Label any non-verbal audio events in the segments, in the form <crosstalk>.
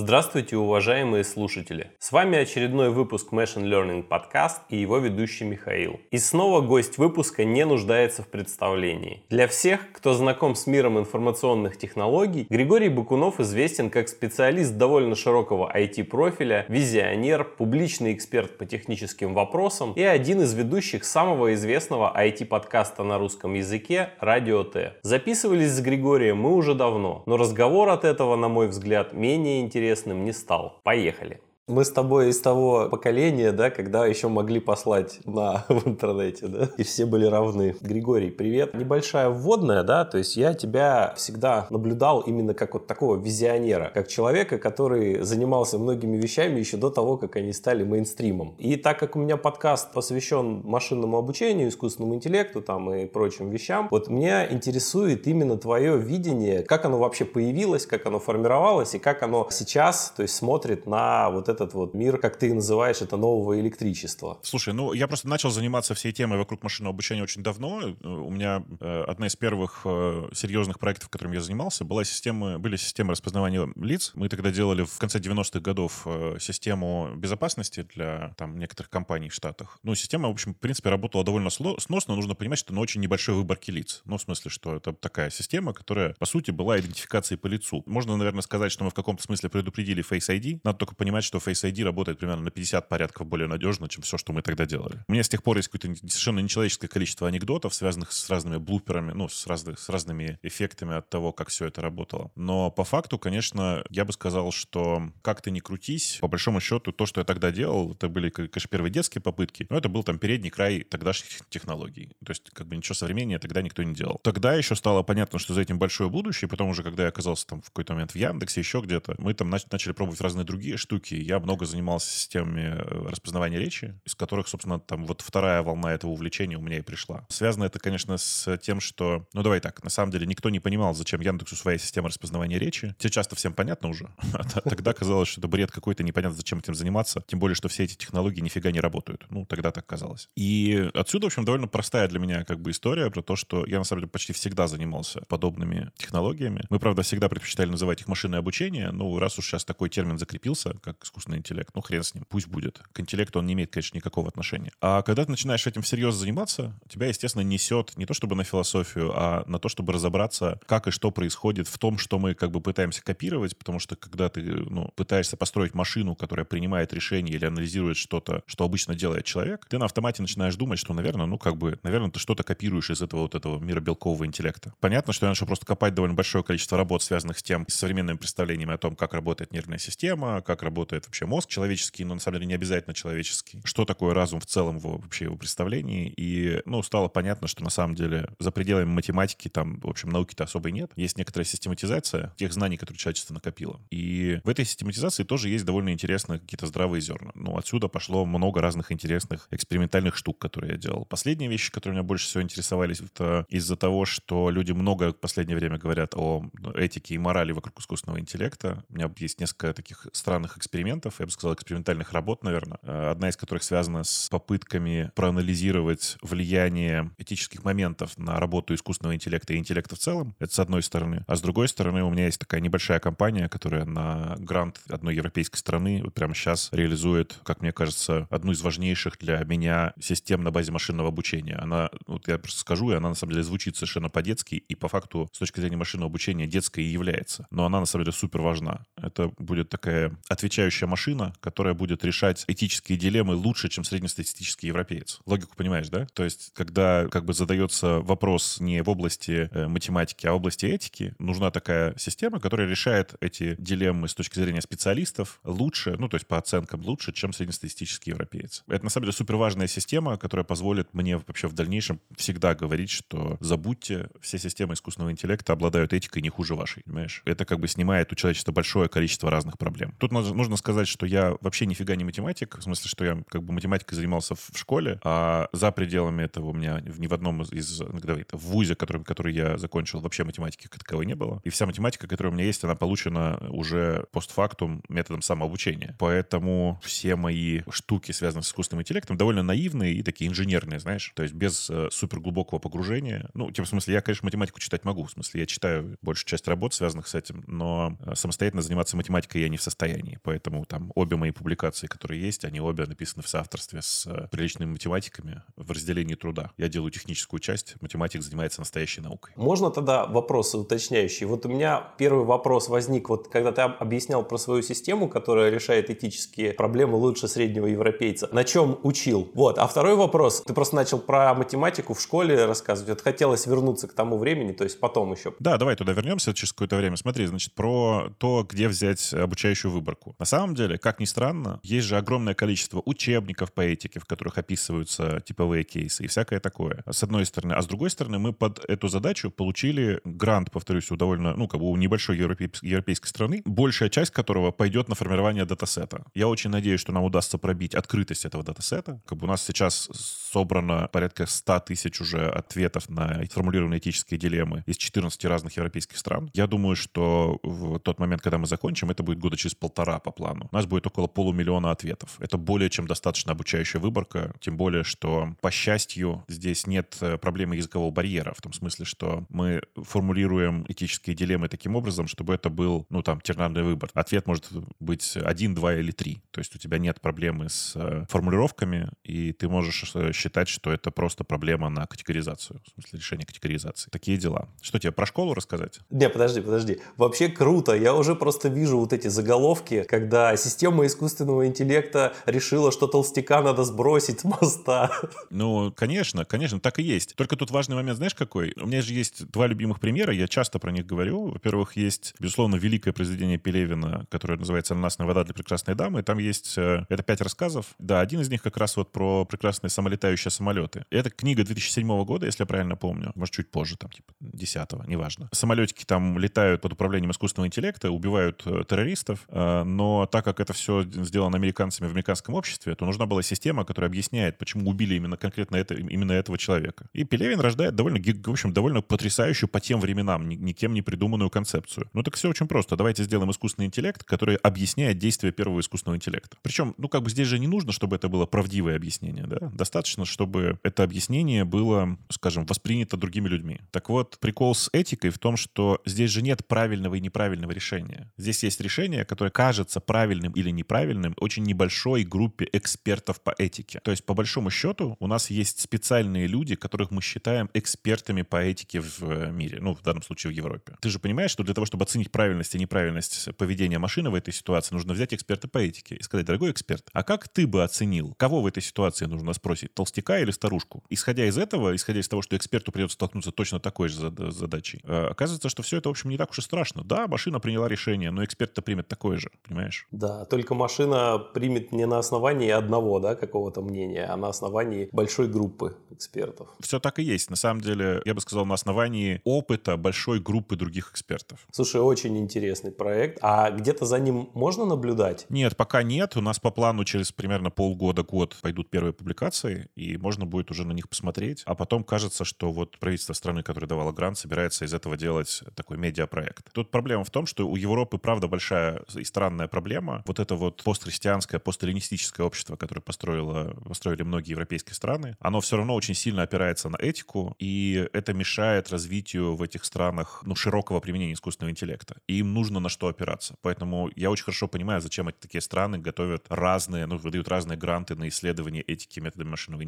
Здравствуйте, уважаемые слушатели! С вами очередной выпуск Machine Learning Podcast и его ведущий Михаил. И снова гость выпуска не нуждается в представлении. Для всех, кто знаком с миром информационных технологий, Григорий Бакунов известен как специалист довольно широкого IT-профиля, визионер, публичный эксперт по техническим вопросам и один из ведущих самого известного IT-подкаста на русском языке «Радио Т». Записывались с Григорием мы уже давно, но разговор от этого, на мой взгляд, менее интересный интересным не стал. Поехали. Мы с тобой из того поколения, да, когда еще могли послать на <laughs> в интернете, да, и все были равны. Григорий, привет. Небольшая вводная, да, то есть я тебя всегда наблюдал именно как вот такого визионера, как человека, который занимался многими вещами еще до того, как они стали мейнстримом. И так как у меня подкаст посвящен машинному обучению, искусственному интеллекту там и прочим вещам, вот меня интересует именно твое видение, как оно вообще появилось, как оно формировалось и как оно сейчас, то есть смотрит на вот это этот вот мир, как ты называешь это, нового электричества? Слушай, ну я просто начал заниматься всей темой вокруг машинного обучения очень давно. У меня э, одна из первых э, серьезных проектов, которым я занимался, была система, были системы распознавания лиц. Мы тогда делали в конце 90-х годов э, систему безопасности для там некоторых компаний в Штатах. Ну, система, в общем, в принципе, работала довольно сносно. Нужно понимать, что на очень небольшой выборке лиц. Ну, в смысле, что это такая система, которая, по сути, была идентификацией по лицу. Можно, наверное, сказать, что мы в каком-то смысле предупредили Face ID. Надо только понимать, что Face ID работает примерно на 50 порядков более надежно, чем все, что мы тогда делали. У меня с тех пор есть какое-то совершенно нечеловеческое количество анекдотов, связанных с разными блуперами, ну, с, разных, с разными эффектами от того, как все это работало. Но по факту, конечно, я бы сказал, что как ты ни крутись, по большому счету, то, что я тогда делал, это были, конечно, первые детские попытки, но это был там передний край тогдашних технологий. То есть, как бы ничего современнее тогда никто не делал. Тогда еще стало понятно, что за этим большое будущее, потом уже, когда я оказался там в какой-то момент в Яндексе, еще где-то, мы там начали пробовать разные другие штуки. Я много занимался системами э, распознавания речи, из которых, собственно, там вот вторая волна этого увлечения у меня и пришла. Связано это, конечно, с тем, что, ну давай так, на самом деле никто не понимал, зачем Яндексу своя система распознавания речи. Сейчас-то всем понятно уже. <laughs> А тогда казалось, что это бред какой-то, непонятно, зачем этим заниматься. Тем более, что все эти технологии нифига не работают. Ну, тогда так казалось. И отсюда, в общем, довольно простая для меня как бы история про то, что я, на самом деле, почти всегда занимался подобными технологиями. Мы, правда, всегда предпочитали называть их машинное обучение, но раз уж сейчас такой термин закрепился, как искусственный искусственный интеллект. Ну, хрен с ним, пусть будет. К интеллекту он не имеет, конечно, никакого отношения. А когда ты начинаешь этим всерьез заниматься, тебя, естественно, несет не то чтобы на философию, а на то, чтобы разобраться, как и что происходит в том, что мы как бы пытаемся копировать, потому что когда ты ну, пытаешься построить машину, которая принимает решение или анализирует что-то, что обычно делает человек, ты на автомате начинаешь думать, что, наверное, ну, как бы, наверное, ты что-то копируешь из этого вот этого мира белкового интеллекта. Понятно, что я начал просто копать довольно большое количество работ, связанных с тем, с современными представлениями о том, как работает нервная система, как работает вообще мозг человеческий, но на самом деле не обязательно человеческий. Что такое разум в целом, в вообще его представлении. И, ну, стало понятно, что на самом деле за пределами математики там, в общем, науки-то особой нет. Есть некоторая систематизация тех знаний, которые человечество накопило. И в этой систематизации тоже есть довольно интересные какие-то здравые зерна. Ну, отсюда пошло много разных интересных экспериментальных штук, которые я делал. Последние вещи, которые меня больше всего интересовались, это из-за того, что люди много в последнее время говорят о этике и морали вокруг искусственного интеллекта. У меня есть несколько таких странных экспериментов, проектов, я бы сказал, экспериментальных работ, наверное, э, одна из которых связана с попытками проанализировать влияние этических моментов на работу искусственного интеллекта и интеллекта в целом. Это с одной стороны. А с другой стороны, у меня есть такая небольшая компания, которая на грант одной европейской страны вот прямо сейчас реализует, как мне кажется, одну из важнейших для меня систем на базе машинного обучения. Она, вот я просто скажу, и она на самом деле звучит совершенно по-детски, и по факту с точки зрения машинного обучения детской и является. Но она на самом деле супер важна. Это будет такая отвечающая машина, которая будет решать этические дилеммы лучше, чем среднестатистический европеец. Логику понимаешь, да? То есть, когда как бы задается вопрос не в области э, математики, а в области этики, нужна такая система, которая решает эти дилеммы с точки зрения специалистов лучше, ну, то есть по оценкам лучше, чем среднестатистический европеец. Это, на самом деле, супер важная система, которая позволит мне вообще в дальнейшем всегда говорить, что забудьте, все системы искусственного интеллекта обладают этикой не хуже вашей, понимаешь? Это как бы снимает у человечества большое количество разных проблем. Тут нужно сказать, сказать, что я вообще нифига не математик, в смысле, что я как бы математикой занимался в школе, а за пределами этого у меня ни в одном из, ну, давай, в ВУЗе, который, который я закончил, вообще математики как таковой не было. И вся математика, которая у меня есть, она получена уже постфактум методом самообучения. Поэтому все мои штуки, связанные с искусственным интеллектом, довольно наивные и такие инженерные, знаешь, то есть без э, суперглубокого погружения. Ну, типа, в смысле, я, конечно, математику читать могу, в смысле, я читаю большую часть работ, связанных с этим, но э, самостоятельно заниматься математикой я не в состоянии. Поэтому там обе мои публикации, которые есть, они обе написаны в соавторстве с э, приличными математиками в разделении труда. Я делаю техническую часть, математик занимается настоящей наукой. Можно тогда вопросы уточняющие? Вот у меня первый вопрос возник, вот когда ты объяснял про свою систему, которая решает этические проблемы лучше среднего европейца. На чем учил? Вот. А второй вопрос. Ты просто начал про математику в школе рассказывать. Вот хотелось вернуться к тому времени, то есть потом еще. Да, давай туда вернемся через какое-то время. Смотри, значит, про то, где взять обучающую выборку. На самом деле, как ни странно, есть же огромное количество учебников по этике, в которых описываются типовые кейсы и всякое такое. С одной стороны. А с другой стороны, мы под эту задачу получили грант, повторюсь, у довольно, ну, как бы у небольшой европейской, европейской страны, большая часть которого пойдет на формирование датасета. Я очень надеюсь, что нам удастся пробить открытость этого датасета. Как бы у нас сейчас собрано порядка 100 тысяч уже ответов на формулированные этические дилеммы из 14 разных европейских стран. Я думаю, что в тот момент, когда мы закончим, это будет года через полтора по плану. У нас будет около полумиллиона ответов. Это более чем достаточно обучающая выборка, тем более, что, по счастью, здесь нет э, проблемы языкового барьера, в том смысле, что мы формулируем этические дилеммы таким образом, чтобы это был, ну, там, тернарный выбор. Ответ может быть один, два или три. То есть у тебя нет проблемы с э, формулировками, и ты можешь э, считать, что это просто проблема на категоризацию, в смысле решения категоризации. Такие дела. Что тебе про школу рассказать? Не, подожди, подожди. Вообще круто. Я уже просто вижу вот эти заголовки, когда система искусственного интеллекта решила, что толстяка надо сбросить с моста. Ну, конечно, конечно, так и есть. Только тут важный момент, знаешь, какой? У меня же есть два любимых примера, я часто про них говорю. Во-первых, есть, безусловно, великое произведение Пелевина, которое называется «Ананасная вода для прекрасной дамы». Там есть, э, это пять рассказов. Да, один из них как раз вот про прекрасные самолетающие самолеты. Это книга 2007 года, если я правильно помню. Может, чуть позже, там, типа, 10 неважно. Самолетики там летают под управлением искусственного интеллекта, убивают э, террористов, э, но так как это все сделано американцами в американском обществе, то нужна была система, которая объясняет, почему убили именно конкретно это, именно этого человека. И Пелевин рождает довольно, в общем, довольно потрясающую по тем временам, никем не придуманную концепцию. Ну так все очень просто. Давайте сделаем искусственный интеллект, который объясняет действия первого искусственного интеллекта. Причем, ну как бы здесь же не нужно, чтобы это было правдивое объяснение, да? Достаточно, чтобы это объяснение было, скажем, воспринято другими людьми. Так вот, прикол с этикой в том, что здесь же нет правильного и неправильного решения. Здесь есть решение, которое кажется правильным или неправильным очень небольшой группе экспертов по этике. То есть, по большому счету, у нас есть специальные люди, которых мы считаем экспертами по этике в э, мире, ну, в данном случае в Европе. Ты же понимаешь, что для того, чтобы оценить правильность и неправильность поведения машины в этой ситуации, нужно взять эксперта по этике и сказать, дорогой эксперт, а как ты бы оценил, кого в этой ситуации нужно спросить, толстяка или старушку? Исходя из этого, исходя из того, что эксперту придется столкнуться точно такой же задачей, э, оказывается, что все это, в общем, не так уж и страшно. Да, машина приняла решение, но эксперт-то примет такое же, понимаешь? Да, только машина примет не на основании одного, да, какого-то мнения, а на основании большой группы экспертов. Все так и есть. На самом деле, я бы сказал, на основании опыта большой группы других экспертов. Слушай, очень интересный проект. А где-то за ним можно наблюдать? Нет, пока нет. У нас по плану через примерно полгода-год пойдут первые публикации, и можно будет уже на них посмотреть. А потом кажется, что вот правительство страны, которое давало грант, собирается из этого делать такой медиапроект. Тут проблема в том, что у Европы, правда, большая и странная проблема. Вот это вот постхристианское, постэллинистическое общество, которое построило, построили многие европейские страны, оно все равно очень сильно опирается на этику, и это мешает развитию в этих странах ну, широкого применения искусственного интеллекта. И им нужно на что опираться. Поэтому я очень хорошо понимаю, зачем эти такие страны готовят разные, ну, выдают разные гранты на исследование этики методами машинного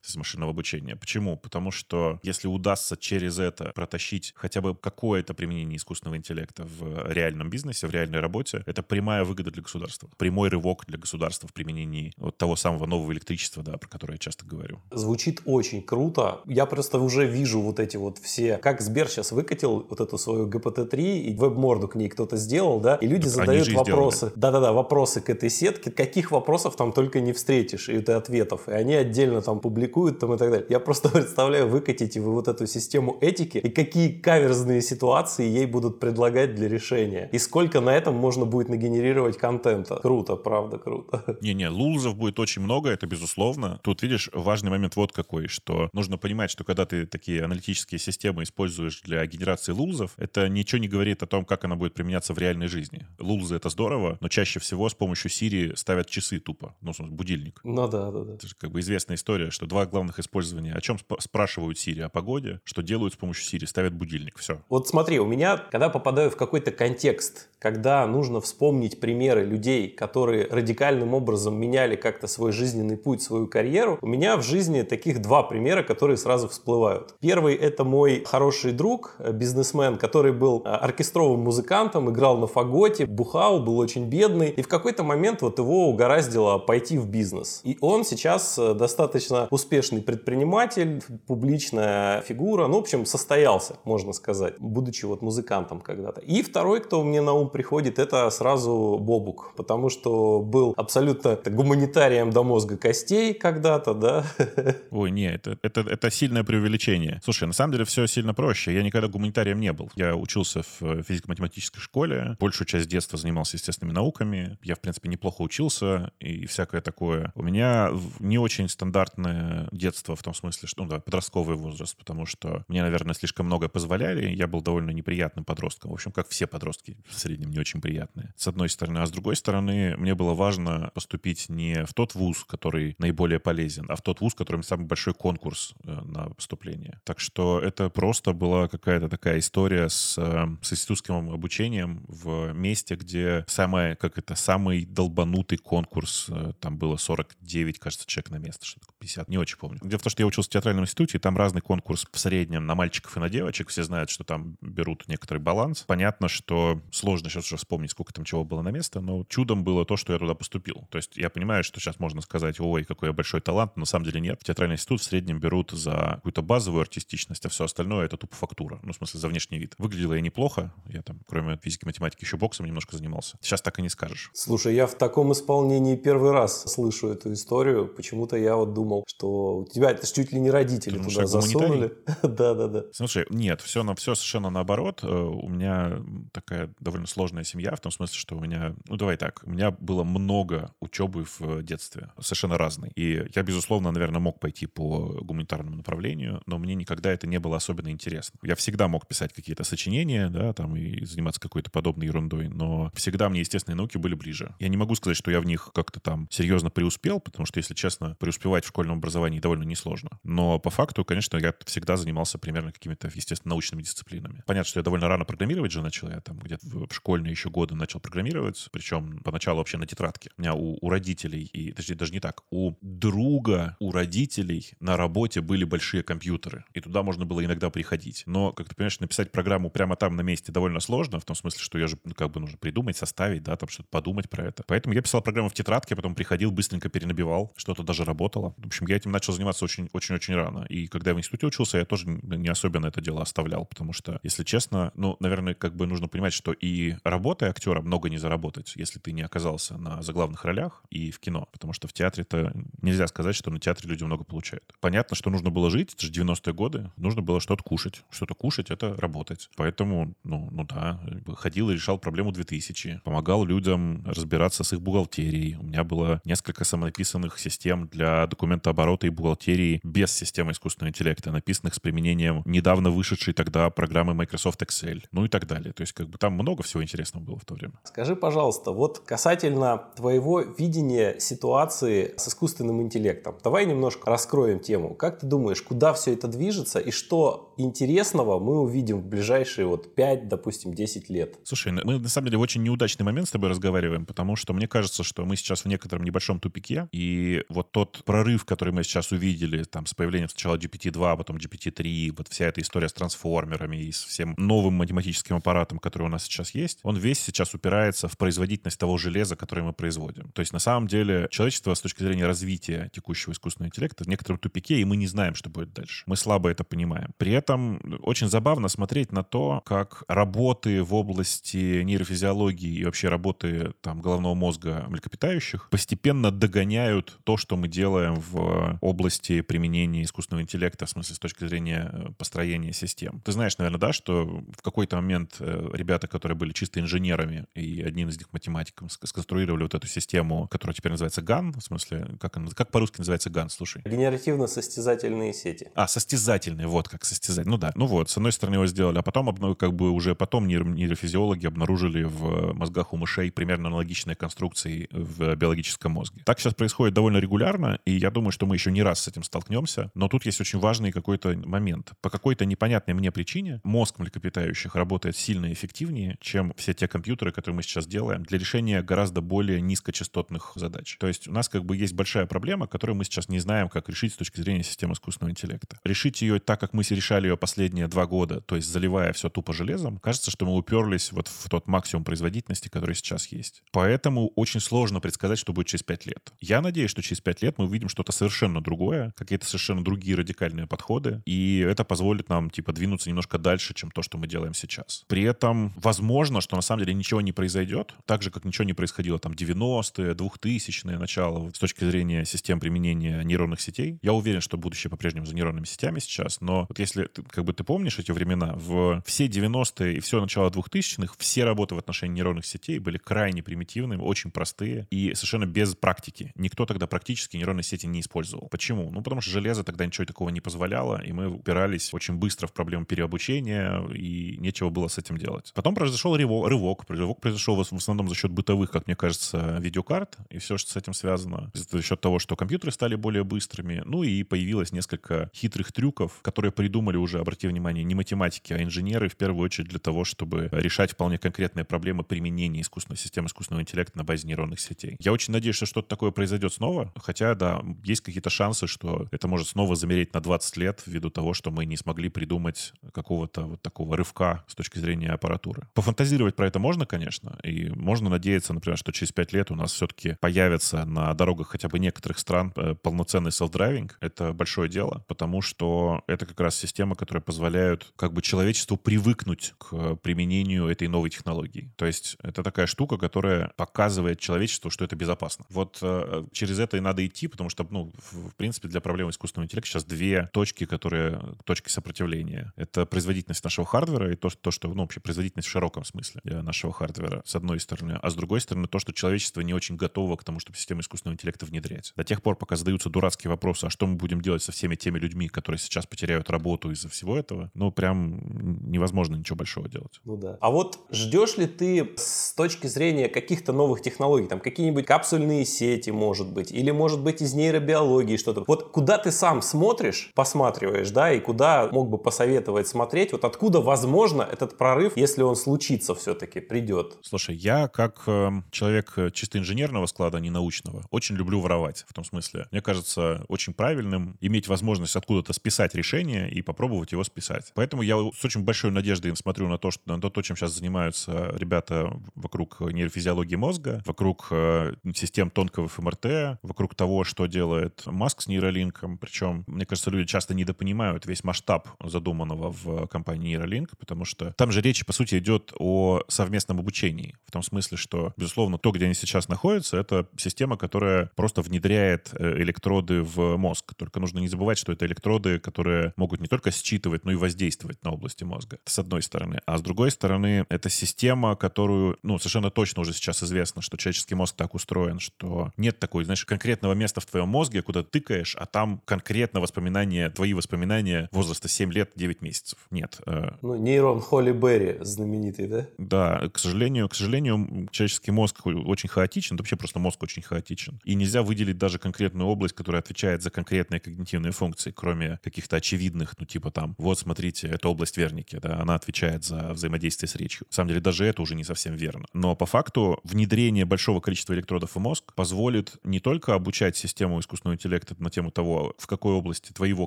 с машинного обучения. Почему? Потому что если удастся через это протащить хотя бы какое-то применение искусственного интеллекта в реальном бизнесе, в реальной работе, это прямая выгода для государства. Прямой рывок для государства в применении вот того самого нового электричества, да, про которое я часто говорю. Звучит очень круто. Я просто уже вижу вот эти вот все... Как Сбер сейчас выкатил вот эту свою GPT-3, и веб-морду к ней кто-то сделал, да, и люди так задают вопросы. Да-да-да, вопросы к этой сетке. Каких вопросов там только не встретишь, и это ответов. И они отдельно там публикуют там и так далее. Я просто <laughs> представляю, выкатите вы вот эту систему этики, и какие каверзные ситуации ей будут предлагать для решения. И сколько на этом можно будет нагенерировать контента. Круто, правда, круто. <laughs> Не-не, лулзов будет очень много, это безусловно. Тут, видишь, важный момент вот какой, что нужно понимать, что когда ты такие аналитические системы используешь для генерации лулзов, это ничего не говорит о том, как она будет применяться в реальной жизни. Лулзы — это здорово, но чаще всего с помощью Siri ставят часы тупо, ну, будильник. Ну да, да, да. Это же как бы известная история, что два главных использования. О чем сп- спрашивают Siri? О погоде. Что делают с помощью Siri? Ставят будильник. Все. Вот смотри, у меня, когда попадаю в какой-то контекст, когда нужно вспомнить примеры людей, которые радикальным образом меняли как-то свой жизненный путь, свою карьеру, у меня в жизни таких два примера, которые сразу всплывают. Первый — это мой хороший друг, бизнесмен, который был э, оркестровым музыкантом, играл на фаготе, бухал, был очень бедный, и в какой-то момент вот его угораздило пойти в бизнес. И он сейчас э, достаточно успешный предприниматель, публичная фигура, ну, в общем, состоялся, можно сказать, будучи вот музыкантом когда-то. И второй, кто мне на ум приходит, это сразу Бобук, потому что был абсолютно гуманитарием до мозга костей когда-то, да. <laughs> Ой, не, это, это, это сильное преувеличение. Слушай, на самом деле все сильно проще. Я никогда гуманитарием не был. Я учился в э, физико-математической школе, большую часть детства занимался естественными науками. Я, в принципе, неплохо учился и всякое такое. У меня не очень стандартное детство в том смысле, что, ну да, подростковый возраст, потому что мне, наверное, слишком много позволяли. Я был довольно неприятным подростком. В общем, как все подростки в среднем не очень приятные. С одной стороны. А с другой стороны, мне было важно поступить не в тот вуз, который наиболее полезен, а в тот вуз, который самый большой конкурс э, на поступление. Так что это просто была какая-то такая история с, э, с институтским обучением в месте, где самое, как это, самый долбанутый конкурс, э, там было 49, кажется, человек на место, что такое 50, не очень помню. Дело в том, что я учился в театральном институте, и там разный конкурс в среднем на мальчиков и на девочек. Все знают, что там берут некоторый баланс. Понятно, что сложно сейчас уже вспомнить, сколько там чего было на место, но чудом было то, что я туда поступил. То есть я понимаю, что сейчас можно сказать, ой, какой я большой талант, но на самом деле нет. В театральный институт в среднем берут за какую-то базовую артистичность, а все остальное — это тупо фактура. Ну, в смысле, за внешний вид. Выглядело я неплохо. Я там, кроме физики, математики, еще боксом немножко занимался. Сейчас так и не скажешь. Слушай, я в таком исполнении первый раз слышу эту историю. Почему-то я вот думал, что у тебя это чуть ли не родители Потому туда засунули. <laughs> Да-да-да. Слушай, нет, все, на все совершенно наоборот. Э, У меня такая довольно сложная семья, в том смысле, что у меня, ну давай так, у меня было много учебы в детстве, совершенно разной. И я, безусловно, наверное, мог пойти по гуманитарному направлению, но мне никогда это не было особенно интересно. Я всегда мог писать какие-то сочинения, да, там, и заниматься какой-то подобной ерундой, но всегда мне естественные науки были ближе. Я не могу сказать, что я в них как-то там серьезно преуспел, потому что, если честно, преуспевать в школьном образовании довольно несложно. Но по факту, конечно, я всегда занимался примерно какими-то, естественно, научными дисциплинами. Понятно, что я довольно рано программировать же начал. Я там где-то в школьные еще годы начал программировать, причем поначалу вообще на тетрадке. У меня у, у родителей, и точнее, даже не так, у друга, у родителей на работе были большие компьютеры, и туда можно было иногда приходить. Но, как ты понимаешь, написать программу прямо там на месте довольно сложно, в том смысле, что ее же ну, как бы нужно придумать, составить, да, там что-то подумать про это. Поэтому я писал программу в тетрадке, потом приходил, быстренько перенабивал, что-то даже работало. Общем, я этим начал заниматься очень-очень-очень рано. И когда я в институте учился, я тоже не особенно это дело оставлял, потому что, если честно, ну, наверное, как бы нужно понимать, что и работая актера много не заработать, если ты не оказался на заглавных ролях и в кино. Потому что в театре-то нельзя сказать, что на театре люди много получают. Понятно, что нужно было жить, это же 90-е годы, нужно было что-то кушать. Что-то кушать — это работать. Поэтому, ну, ну да, ходил и решал проблему 2000, помогал людям разбираться с их бухгалтерией. У меня было несколько самонаписанных систем для документооборота и бухгалтерии без системы искусственного интеллекта, написанных с применением недавно вышедшей тогда программы Microsoft Excel, ну и так далее. То есть как бы там много всего интересного было в то время. Скажи, пожалуйста, вот касательно твоего видения ситуации с искусственным интеллектом, давай немножко раскроем тему. Как ты думаешь, куда все это движется и что интересного мы увидим в ближайшие вот 5, допустим, 10 лет? Слушай, мы на самом деле в очень неудачный момент с тобой разговариваем, потому что мне кажется, что мы сейчас в некотором небольшом тупике, и вот тот прорыв, который мы сейчас увидели, там, с появлением сначала GPT-2, потом GPT-3, вот вся эта история с трансформерами и с всем новым математическим аппаратом, который у нас сейчас есть, он весь сейчас упирается в производительность того железа, которое мы производим. То есть, на самом деле, человечество с точки зрения развития текущего искусственного интеллекта в некотором тупике, и мы не знаем, что будет дальше. Мы слабо это понимаем. При этом очень забавно смотреть на то, как работы в области нейрофизиологии и вообще работы там головного мозга млекопитающих постепенно догоняют то, что мы делаем в области применения искусственного интеллекта, в смысле с точки зрения э, построения систем. Ты знаешь, наверное, да, что в какой-то момент э, ребята, которые были чисто инженерами, и один из них математикам, сконструировали вот эту систему, которая теперь называется GAN, в смысле, как, как по-русски называется GAN, слушай? Генеративно-состязательные сети. А, состязательные, вот как состязательные. Ну да, ну вот, с одной стороны его сделали, а потом, как бы уже потом нейрофизиологи обнаружили в мозгах у мышей примерно аналогичные конструкции в биологическом мозге. Так сейчас происходит довольно регулярно, и я думаю, что мы еще не раз с этим столкнемся, но тут есть очень важный какой-то момент. По какой-то непонятной мне причине мозг млекопитающих работает сильно эффективнее, чем все те компьютеры, которые мы сейчас делаем, для решения гораздо более низкочастотных задач. То есть у нас как бы есть большая проблема, которую мы сейчас не знаем, как решить с точки зрения системы искусственного интеллекта. Решить ее так, как мы решали ее последние два года, то есть заливая все тупо железом, кажется, что мы уперлись вот в тот максимум производительности, который сейчас есть. Поэтому очень сложно предсказать, что будет через пять лет. Я надеюсь, что через пять лет мы увидим что-то совершенно другое, какие-то совершенно другие радикальные подходы, и это позволит нам, типа, двинуться немножко дальше, чем то, что мы делаем сейчас. При этом возможно, что на самом деле ничего не произойдет, так же, как ничего не происходило там 90-е, 2000-е, начало с точки зрения систем применения нейронных сетей. Я уверен, что будущее по-прежнему за нейронными сетями сейчас, но вот если, как бы ты помнишь эти времена, в все 90-е и все начало 2000-х все работы в отношении нейронных сетей были крайне примитивными, очень простые и совершенно без практики. Никто тогда практически нейронные сети не использовал. Почему? Ну, потому что железо тогда ничего такого не позволяло, и мы упирались очень быстро в проблему переобучения, и нечего было с этим делать. Потом произошел рывок. Рывок произошел в основном за счет бытовых, как мне кажется, видеокарт, и все, что с этим связано. За счет того, что компьютеры стали более быстрыми. Ну и появилось несколько хитрых трюков, которые придумали уже, обрати внимание, не математики, а инженеры, в первую очередь для того, чтобы решать вполне конкретные проблемы применения искусственной системы искусственного интеллекта на базе нейронных сетей. Я очень надеюсь, что что-то такое произойдет снова, хотя, да, есть какие-то шансы, что это может снова замереть на 20 лет ввиду того, что мы не смогли придумать какого-то вот такого рывка с точки зрения аппаратуры. Пофантазировать про это можно, конечно, и можно надеяться, например, что через 5 лет у нас все-таки появится на дорогах хотя бы некоторых стран э, полноценный self-driving. Это большое дело, потому что это как раз система, которая позволяет как бы человечеству привыкнуть к применению этой новой технологии. То есть это такая штука, которая показывает человечеству, что это безопасно. Вот э, через это и надо идти, потому что, ну, в, в принципе, для проблемы искусственного интеллекта сейчас две точки, которые точки сопротивления. Это производительность нашего хардвера и то, то что, ну, вообще производительность в широком смысле нашего хардвера, с одной стороны. А с другой стороны, то, что человечество не очень готово к тому, чтобы систему искусственного интеллекта внедрять. До тех пор, пока задаются дурацкие вопросы, а что мы будем делать со всеми теми людьми, которые сейчас потеряют работу из-за всего этого, ну, прям невозможно ничего большого делать. Ну да. А вот ждешь ли ты с точки зрения каких-то новых технологий, там какие-нибудь капсульные сети, может быть, или, может быть, из нейробиологии что-то. Вот куда ты сам смотришь, посматриваешь, да, и куда мог бы посоветовать смотреть, вот откуда, возможно, этот прорыв, если он случится все-таки, придет? Слушай, я как э, человек чисто инженерного склада, а не научного, очень люблю воровать в том смысле. Мне кажется очень правильным иметь возможность откуда-то списать решение и попробовать его списать. Поэтому я с очень большой надеждой смотрю на то, что, на то, чем сейчас занимаются ребята вокруг нейрофизиологии мозга, вокруг э, систем тонкого ФМРТ, вокруг того, что делает Маск с нейролинком. Причем, мне кажется, люди часто недопонимают весь масштаб задуманного в компании Neuralink, потому что там же речь, по сути, идет о совместном обучении. В том смысле, что, безусловно, то, где они сейчас находятся, это система, которая просто внедряет э, электроды в мозг. Только нужно не забывать, что это электроды, которые могут не только считывать, но и воздействовать на области мозга. Это с одной стороны. А с другой стороны, это система, которую, ну, совершенно точно уже сейчас известно, что человеческий мозг так устроен, что нет такой, знаешь, конкретного места в твоем мозге, куда ты тыкаешь, а там конкретно воспоминания, твои воспоминания возраста 7 лет, 9 месяцев. Нет. Э. Ну, нейрон Холли Берри знаменитый, да? Да, к сожалению, к сожалению, человеческий мозг очень хаотичен, вообще просто мозг очень хаотичен. И нельзя выделить даже конкретную область, которая отвечает за конкретные когнитивные функции, кроме каких-то очевидных, ну, типа там, вот, смотрите, это область Верники, да, она отвечает за взаимодействие с речью. На самом деле, даже это уже не совсем верно. Но по факту внедрение большого количества электродов в мозг позволит не только обучать систему искусственного интеллекта на тему того, в какой области твоего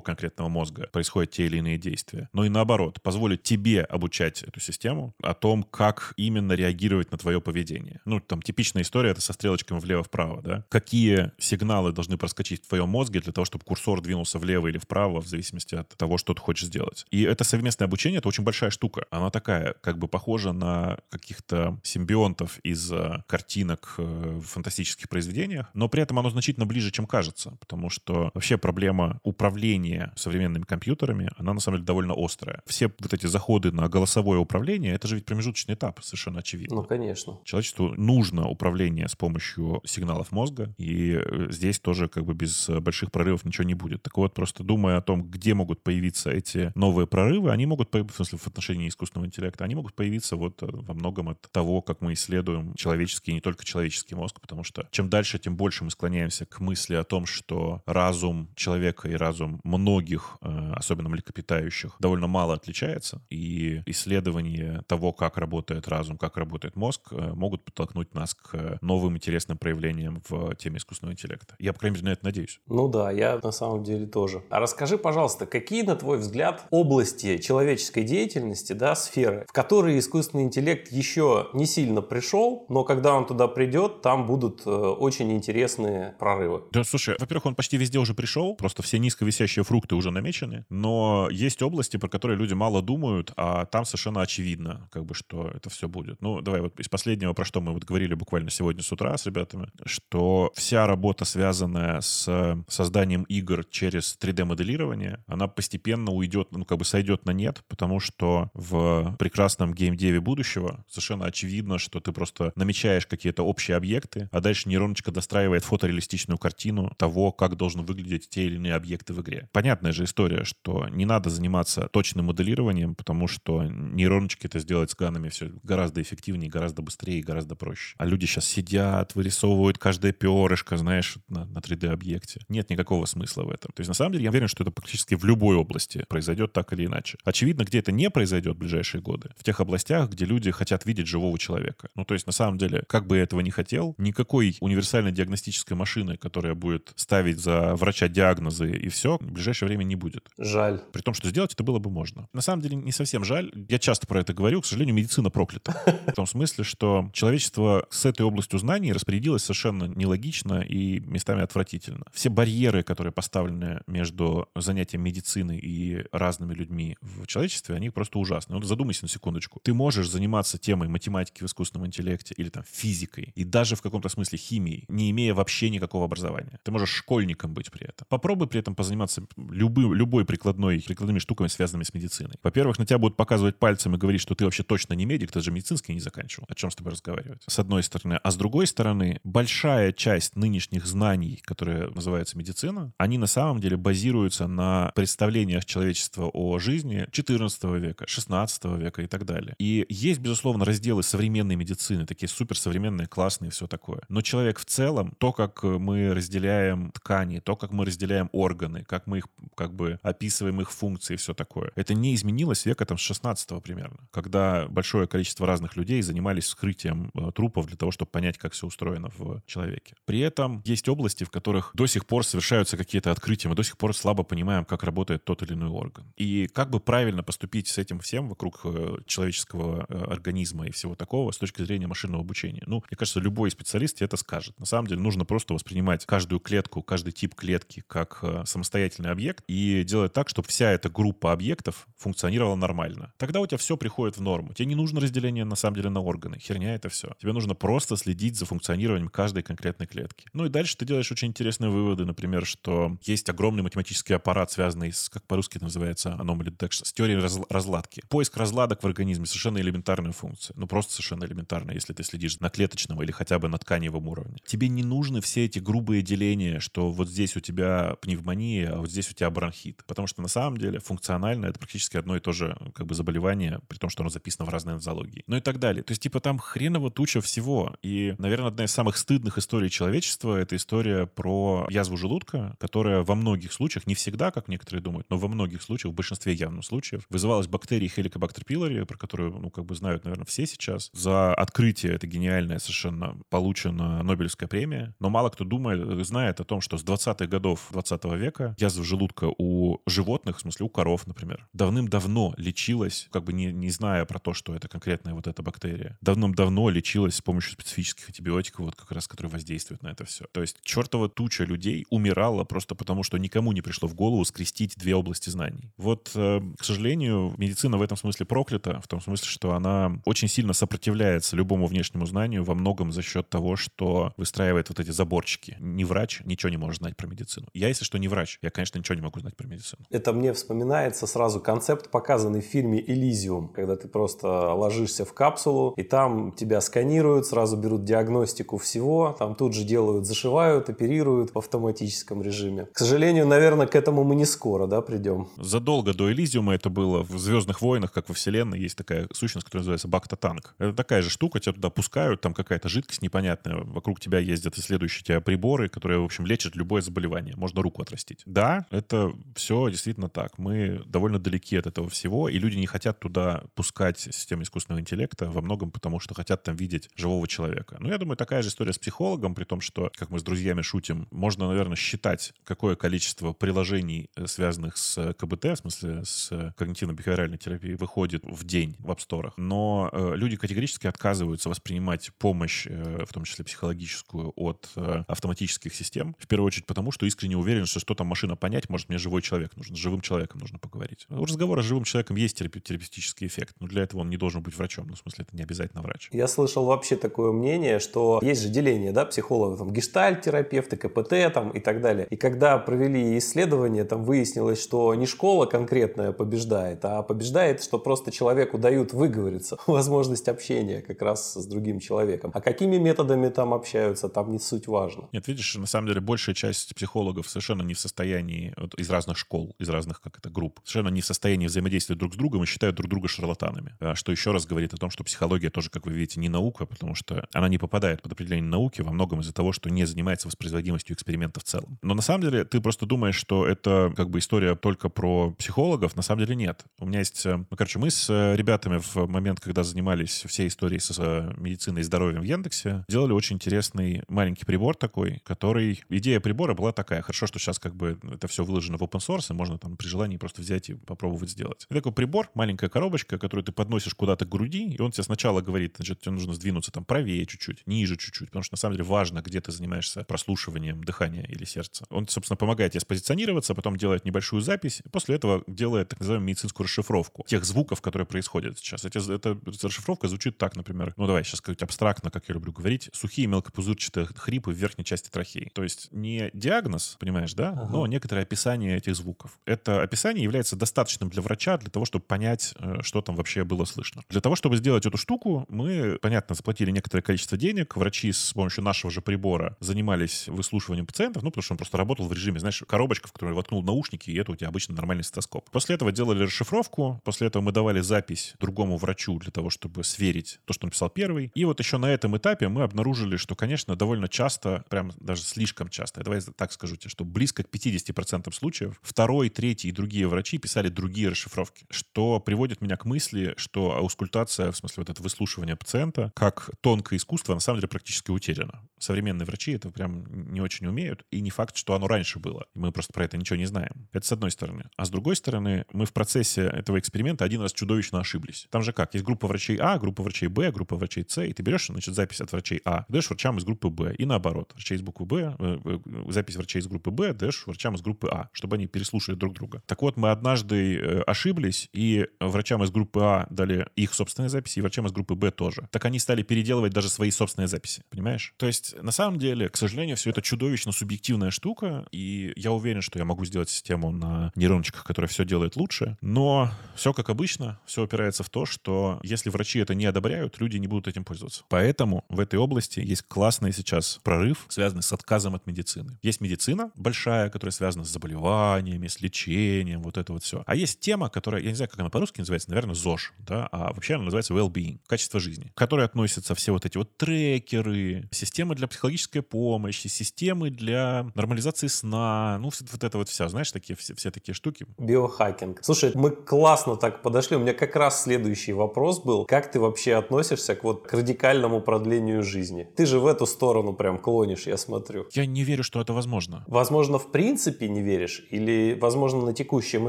конкретного мозга происходят те или иные действия, но и наоборот, позволит тебе обучать эту систему о том, как именно реагировать на твое поведение. Ну, там типичная история, это со стрелочками влево-вправо, да? Какие сигналы должны проскочить в твоем мозге для того, чтобы курсор двинулся влево или вправо, в зависимости от того, что ты хочешь сделать. И это совместное обучение, это очень большая штука. Она такая, как бы похожа на каких-то симбионтов из э, картинок э, в фантастических произведениях, но при этом оно значительно ближе, чем кажется, потому что вообще проблема управления современными компьютерами, она на самом деле довольно острая. Все вот эти заходы на голосовое управление, это же ведь промежуточный этап, совершенно очевидно. Ну, конечно. человечеству? Человечеству нужно управление с помощью сигналов мозга, и э, здесь тоже как бы без больших прорывов ничего не будет. Так вот, просто думая о том, где могут появиться эти новые прорывы, они могут появиться, в смысле, в отношении искусственного интеллекта, они могут появиться вот э, во многом от того, как мы исследуем человеческий и не только человеческий мозг, потому что чем дальше, тем больше мы склоняемся к мысли о том, что разум человека и разум многих, э, особенно млекопитающих, довольно мало отличается, и исследование того, как работает разум, как работает мозг, э, могут подтолкнуть нас к новым интересным проявлениям в теме искусственного интеллекта. Я, по крайней мере, на это надеюсь. Ну да, я на самом деле тоже. А расскажи, пожалуйста, какие, на твой взгляд, области человеческой деятельности, да, сферы, в которые искусственный интеллект еще не сильно пришел, но когда он туда придет, там будут э, очень интересные прорывы? Да, слушай, во-первых, он почти везде уже пришел, просто все низковисящие фрукты уже намечены, но есть области, про которые люди мало думают, а там совершенно очевидно, как бы, что это все будет. Ну, давай вот из последнего, про что мы вот говорили буквально сегодня с утра с ребятами, что вся работа, связанная с созданием игр через 3D-моделирование, она постепенно уйдет, ну, как бы сойдет на нет, потому что в прекрасном геймдеве будущего совершенно очевидно, что ты просто намечаешь какие-то общие объекты, а дальше нейроночка достраивает фотореалистичную картину того, как должны выглядеть те или иные объекты в игре. Понятная же история, что не надо заниматься точным моделированием, потому что нейроночки это сделать с ганами все гораздо эффективнее, гораздо быстрее и гораздо проще. А люди сейчас сидят, вырисовывают каждое перышко, знаешь, на, на 3D-объекте. Нет никакого смысла в этом. То есть, на самом деле, я уверен, что это практически в любой области произойдет так или иначе. Очевидно, где это не произойдет в ближайшие годы, в тех областях, где люди хотят видеть живого человека. Ну, то есть, на самом деле, как бы я этого не хотел, никакой универсальной диагностической машины, которая будет ставить за врача диагнозы и все, в ближайшее время не будет. Жаль. При том, что сделать это было бы можно. На самом деле, не совсем жаль. Я часто про это говорю. К сожалению, медицина проклята. В том смысле, что человечество с этой областью знаний распорядилось совершенно нелогично и местами отвратительно. Все барьеры, которые поставлены между занятием медицины и разными людьми в человечестве, они просто ужасны. Вот задумайся на секундочку. Ты можешь заниматься темой математики в искусственном интеллекте или там физикой и даже в каком-то смысле химией, не имея вообще никакого образования. Ты можешь школьником быть при этом. Попробуй при этом позаниматься любым, любой прикладной, прикладными штуками, связанными с медициной. Во-первых, на тебя будут показывать пальцем и говорить, что ты вообще точно не медик, ты же медицинский не заканчивал. О чем с тобой разговаривать? С одной стороны. А с другой стороны, большая часть нынешних знаний, которые называются медицина, они на самом деле базируются на представлениях человечества о жизни 14 века, 16 века и так далее. И есть, безусловно, разделы современной медицины, такие суперсовременные, классные, все такое. Но человек в целом, то, как мы разделяем ткани, то, как мы разделяем органы, как мы их как бы описываем их функции и все такое, это не изменилось века там с 16 примерно, когда большое количество разных людей занимались вскрытием э, трупов для того, чтобы понять, как все устроено в человеке. При этом есть области, в которых до сих пор совершаются какие-то открытия, мы до сих пор слабо понимаем, как работает тот или иной орган. И как бы правильно поступить с этим всем вокруг э, человеческого э, организма и всего такого с точки зрения машинного обучения? Ну, мне кажется, любой специалист это скажет. На самом деле нужно просто воспринимать каждую клетку, каждый тип клетки как самостоятельный объект и делать так, чтобы вся эта группа объектов функционировала нормально. Тогда у тебя все приходит в норму. Тебе не нужно разделение на самом деле на органы. Херня это все. Тебе нужно просто следить за функционированием каждой конкретной клетки. Ну и дальше ты делаешь очень интересные выводы, например, что есть огромный математический аппарат, связанный с, как по-русски это называется, anomaly detection, с теорией раз, разладки. Поиск разладок в организме совершенно элементарная функция. Ну просто совершенно элементарная, если ты следишь на клеточном или хотя бы на тканевом уровне. Тебе не нужны все эти грубые деления, что вот здесь у тебя пневмония, а вот здесь у тебя бронхит. Потому что на самом деле функционально это практически одно и то же как бы заболевание, при том, что оно записано в разной нозологии. Ну и так далее. То есть типа там хреново туча всего. И, наверное, одна из самых стыдных историй человечества — это история про язву желудка, которая во многих случаях, не всегда, как некоторые думают, но во многих случаях, в большинстве явных случаев, вызывалась бактерией Helicobacter pylori, про которую, ну, как бы знают, наверное, все сейчас. За открытие это гениальное совершенно получена Нобелевская премия. Но мало кто думает, знает о том, что с 20-х годов 20 века язва желудка у животных, в смысле у коров, например, давным-давно лечилась, как бы не, не зная про то, что это конкретная вот эта бактерия, давным-давно лечилась с помощью специфических антибиотиков, вот как раз, которые воздействуют на это все. То есть чертова туча людей умирала просто потому, что никому не пришло в голову скрестить две области знаний. Вот, э, к сожалению, медицина в этом смысле проклята, в том смысле, что она очень сильно сопротивляется любому внешнему знанию во многом за счет того, что выстраивает вот эти заборчики. Не врач ничего не может знать про медицину. Я, если что, не врач. Я, конечно, ничего не могу знать про медицину. Это мне вспоминается сразу концепт, показанный в фильме «Элизиум», когда ты просто ложишься в капсулу, и там тебя сканируют, сразу берут диагностику всего, там тут же делают, зашивают, оперируют в автоматическом режиме. К сожалению, наверное, к этому мы не скоро, да, придем. Задолго до Элизиума это было в «Звездных войнах», как во вселенной, есть такая сущность, которая называется бакта-танк. Это такая же штука, тебя туда пускают, там какая-то жидкость непонятная, вокруг тебя ездят исследующие тебя приборы, которые, в общем, лечат любое заболевание. Можно руку отрастить. Да, это все действительно так. Мы довольно далеки от этого всего, и люди не хотят туда пускать систему искусственного интеллекта во многом потому, что хотят там видеть живого человека. Но я думаю, такая же история с психологом, при том, что, как мы с друзьями шутим, можно, наверное, считать, какое количество приложений, э, связанных с КБТ, в смысле с когнитивно-бихевиоральной терапией, выходит в день в апсторах. Но э, люди категорически отказываются воспринимать помощь, э, в том числе психологическую, от э, автоматических систем. В первую очередь потому, что искренне уверен, что что там машина понять, может, мне живой человек нужен, с живым человеком нужно поговорить. У разговора с живым человеком есть терапевтический эффект, но для этого он не должен быть врачом. Ну, в смысле, это не обязательно врач. Я слышал вообще такое мнение, что есть же деление, да, психологов, там, гештальт-терапевты, КПТ там и так далее. И когда провели исследование, там выяснилось, что не школа конкретная побеждает, а побеждает, что просто человеку дают выговориться, <laughs> возможность общения как раз с другим человеком. А какими методами там общаются, там не суть важно. Нет, видишь, на самом деле большая часть психологов совершенно не в состоянии, вот, из разных школ, из разных, как это, групп, совершенно не в состоянии взаимодействовать друг с другом и считают друг друга шарлатанами. А что еще раз говорит о том, что психология тоже, как вы видите, не наука, потому что она не попадает под определение науки во многом из-за того, что не занимается воспроизводимостью эксперимента в целом. Но на самом деле ты просто думаешь, что это как бы история только про психологов. На самом деле нет. У меня есть... Э, ну, короче, мы с э, ребятами в момент, когда занимались всей историей с э, медициной и здоровьем в Яндексе, делали очень интересный маленький прибор такой, который... Идея прибора была такая. Хорошо, что сейчас как бы это все выложено в open source, и можно там при желании просто взять и попробовать сделать. Это такой прибор, маленькая коробочка, которую ты подносишь куда-то к груди, и он тебе сначала говорит, значит, тебе нужно сдвинуться там правее чуть-чуть, ниже чуть-чуть, потому что на самом деле важно, где ты занимаешься прослушиванием дыхания или сердца. Он, собственно, помогает тебе спозиционироваться, потом делает небольшую запись, и после этого делает так называемую медицинскую расшифровку тех звуков, которые происходят сейчас. Эти, эта расшифровка звучит так, например, ну давай сейчас сказать абстрактно, как я люблю говорить, сухие мелкопузырчатые хрипы в верхней части трахеи. То есть не диагноз, понимаешь, да, ага. но некоторое описание этих звуков. Это описание является достаточным для врача для того, чтобы понять, э, что там вообще было слышно. Для того, чтобы сделать эту штуку, мы, понятно, заплатили некоторое количество денег. Врачи с помощью нашего же прибора занимались выслушиванием пациентов, ну, потому что он просто работал в режиме, знаешь, коробочка, в которую воткнул наушники, и это у тебя обычно нормальный стетоскоп. После этого делали расшифровку, после этого мы давали запись другому врачу для того, чтобы сверить то, что он писал первый. И вот еще на этом этапе мы обнаружили, что, конечно, довольно часто, прям даже слишком часто, давай так скажу тебе, что близко к 50% случаев второй, третий и другие врачи писали другие расшифровки, что приводит меня к мысли, что аускультация, в смысле вот это выслушивание пациента, как тонкое искусство, на самом деле практически утеряно. Современные врачи это прям не очень умеют, и не факт, что оно раньше было. Мы просто про это ничего не знаем. Это с одной стороны. А с другой стороны, мы в процессе этого эксперимента один раз чудовищно ошиблись. Там же как? Есть группа врачей А, группа врачей Б, группа врачей С, и ты берешь, значит, запись от врачей А, даешь врачам из группы Б, и наоборот. Врачей из буквы Б, э, э, запись врачей из группы Б даешь врачам из группы А, чтобы они переслушали друг друга. Так вот, мы однажды э, ошиблись, и врачам из группы А дали их собственные записи, и врачам из группы Б тоже. Так они стали переделывать даже свои собственные записи, понимаешь? То есть, на самом деле, к сожалению, все это чудовищно субъективная штука, и я уверен, что я могу сделать систему на нейрончиках, которая все делает лучше, но все как обычно, все опирается в то, что если врачи это не одобряют, люди не будут этим пользоваться. Поэтому в этой области есть классный сейчас прорыв, связанный с отказом от медицины. Есть медицина большая, которая связана с заболеваниями, с лечением, вот это вот все. А есть тема, которая, я не знаю, как она по-русски называется, наверное, ЗОЖ, да, а вообще она называется well-being, качество жизни, к которой относятся все вот эти вот трекеры, системы для психологической помощи, системы для нормализации сна, ну, вот это вот вся, знаешь, такие все, все такие штуки. Биохакинг. Слушай, мы классно так подошли. У меня как раз следующий вопрос был. Как ты вообще относишься к вот к радикальному продлению жизни? Ты же в эту сторону прям клонишь, я смотрю. Я не верю, что это возможно. Возможно, в принципе не веришь? Или, возможно, на текущем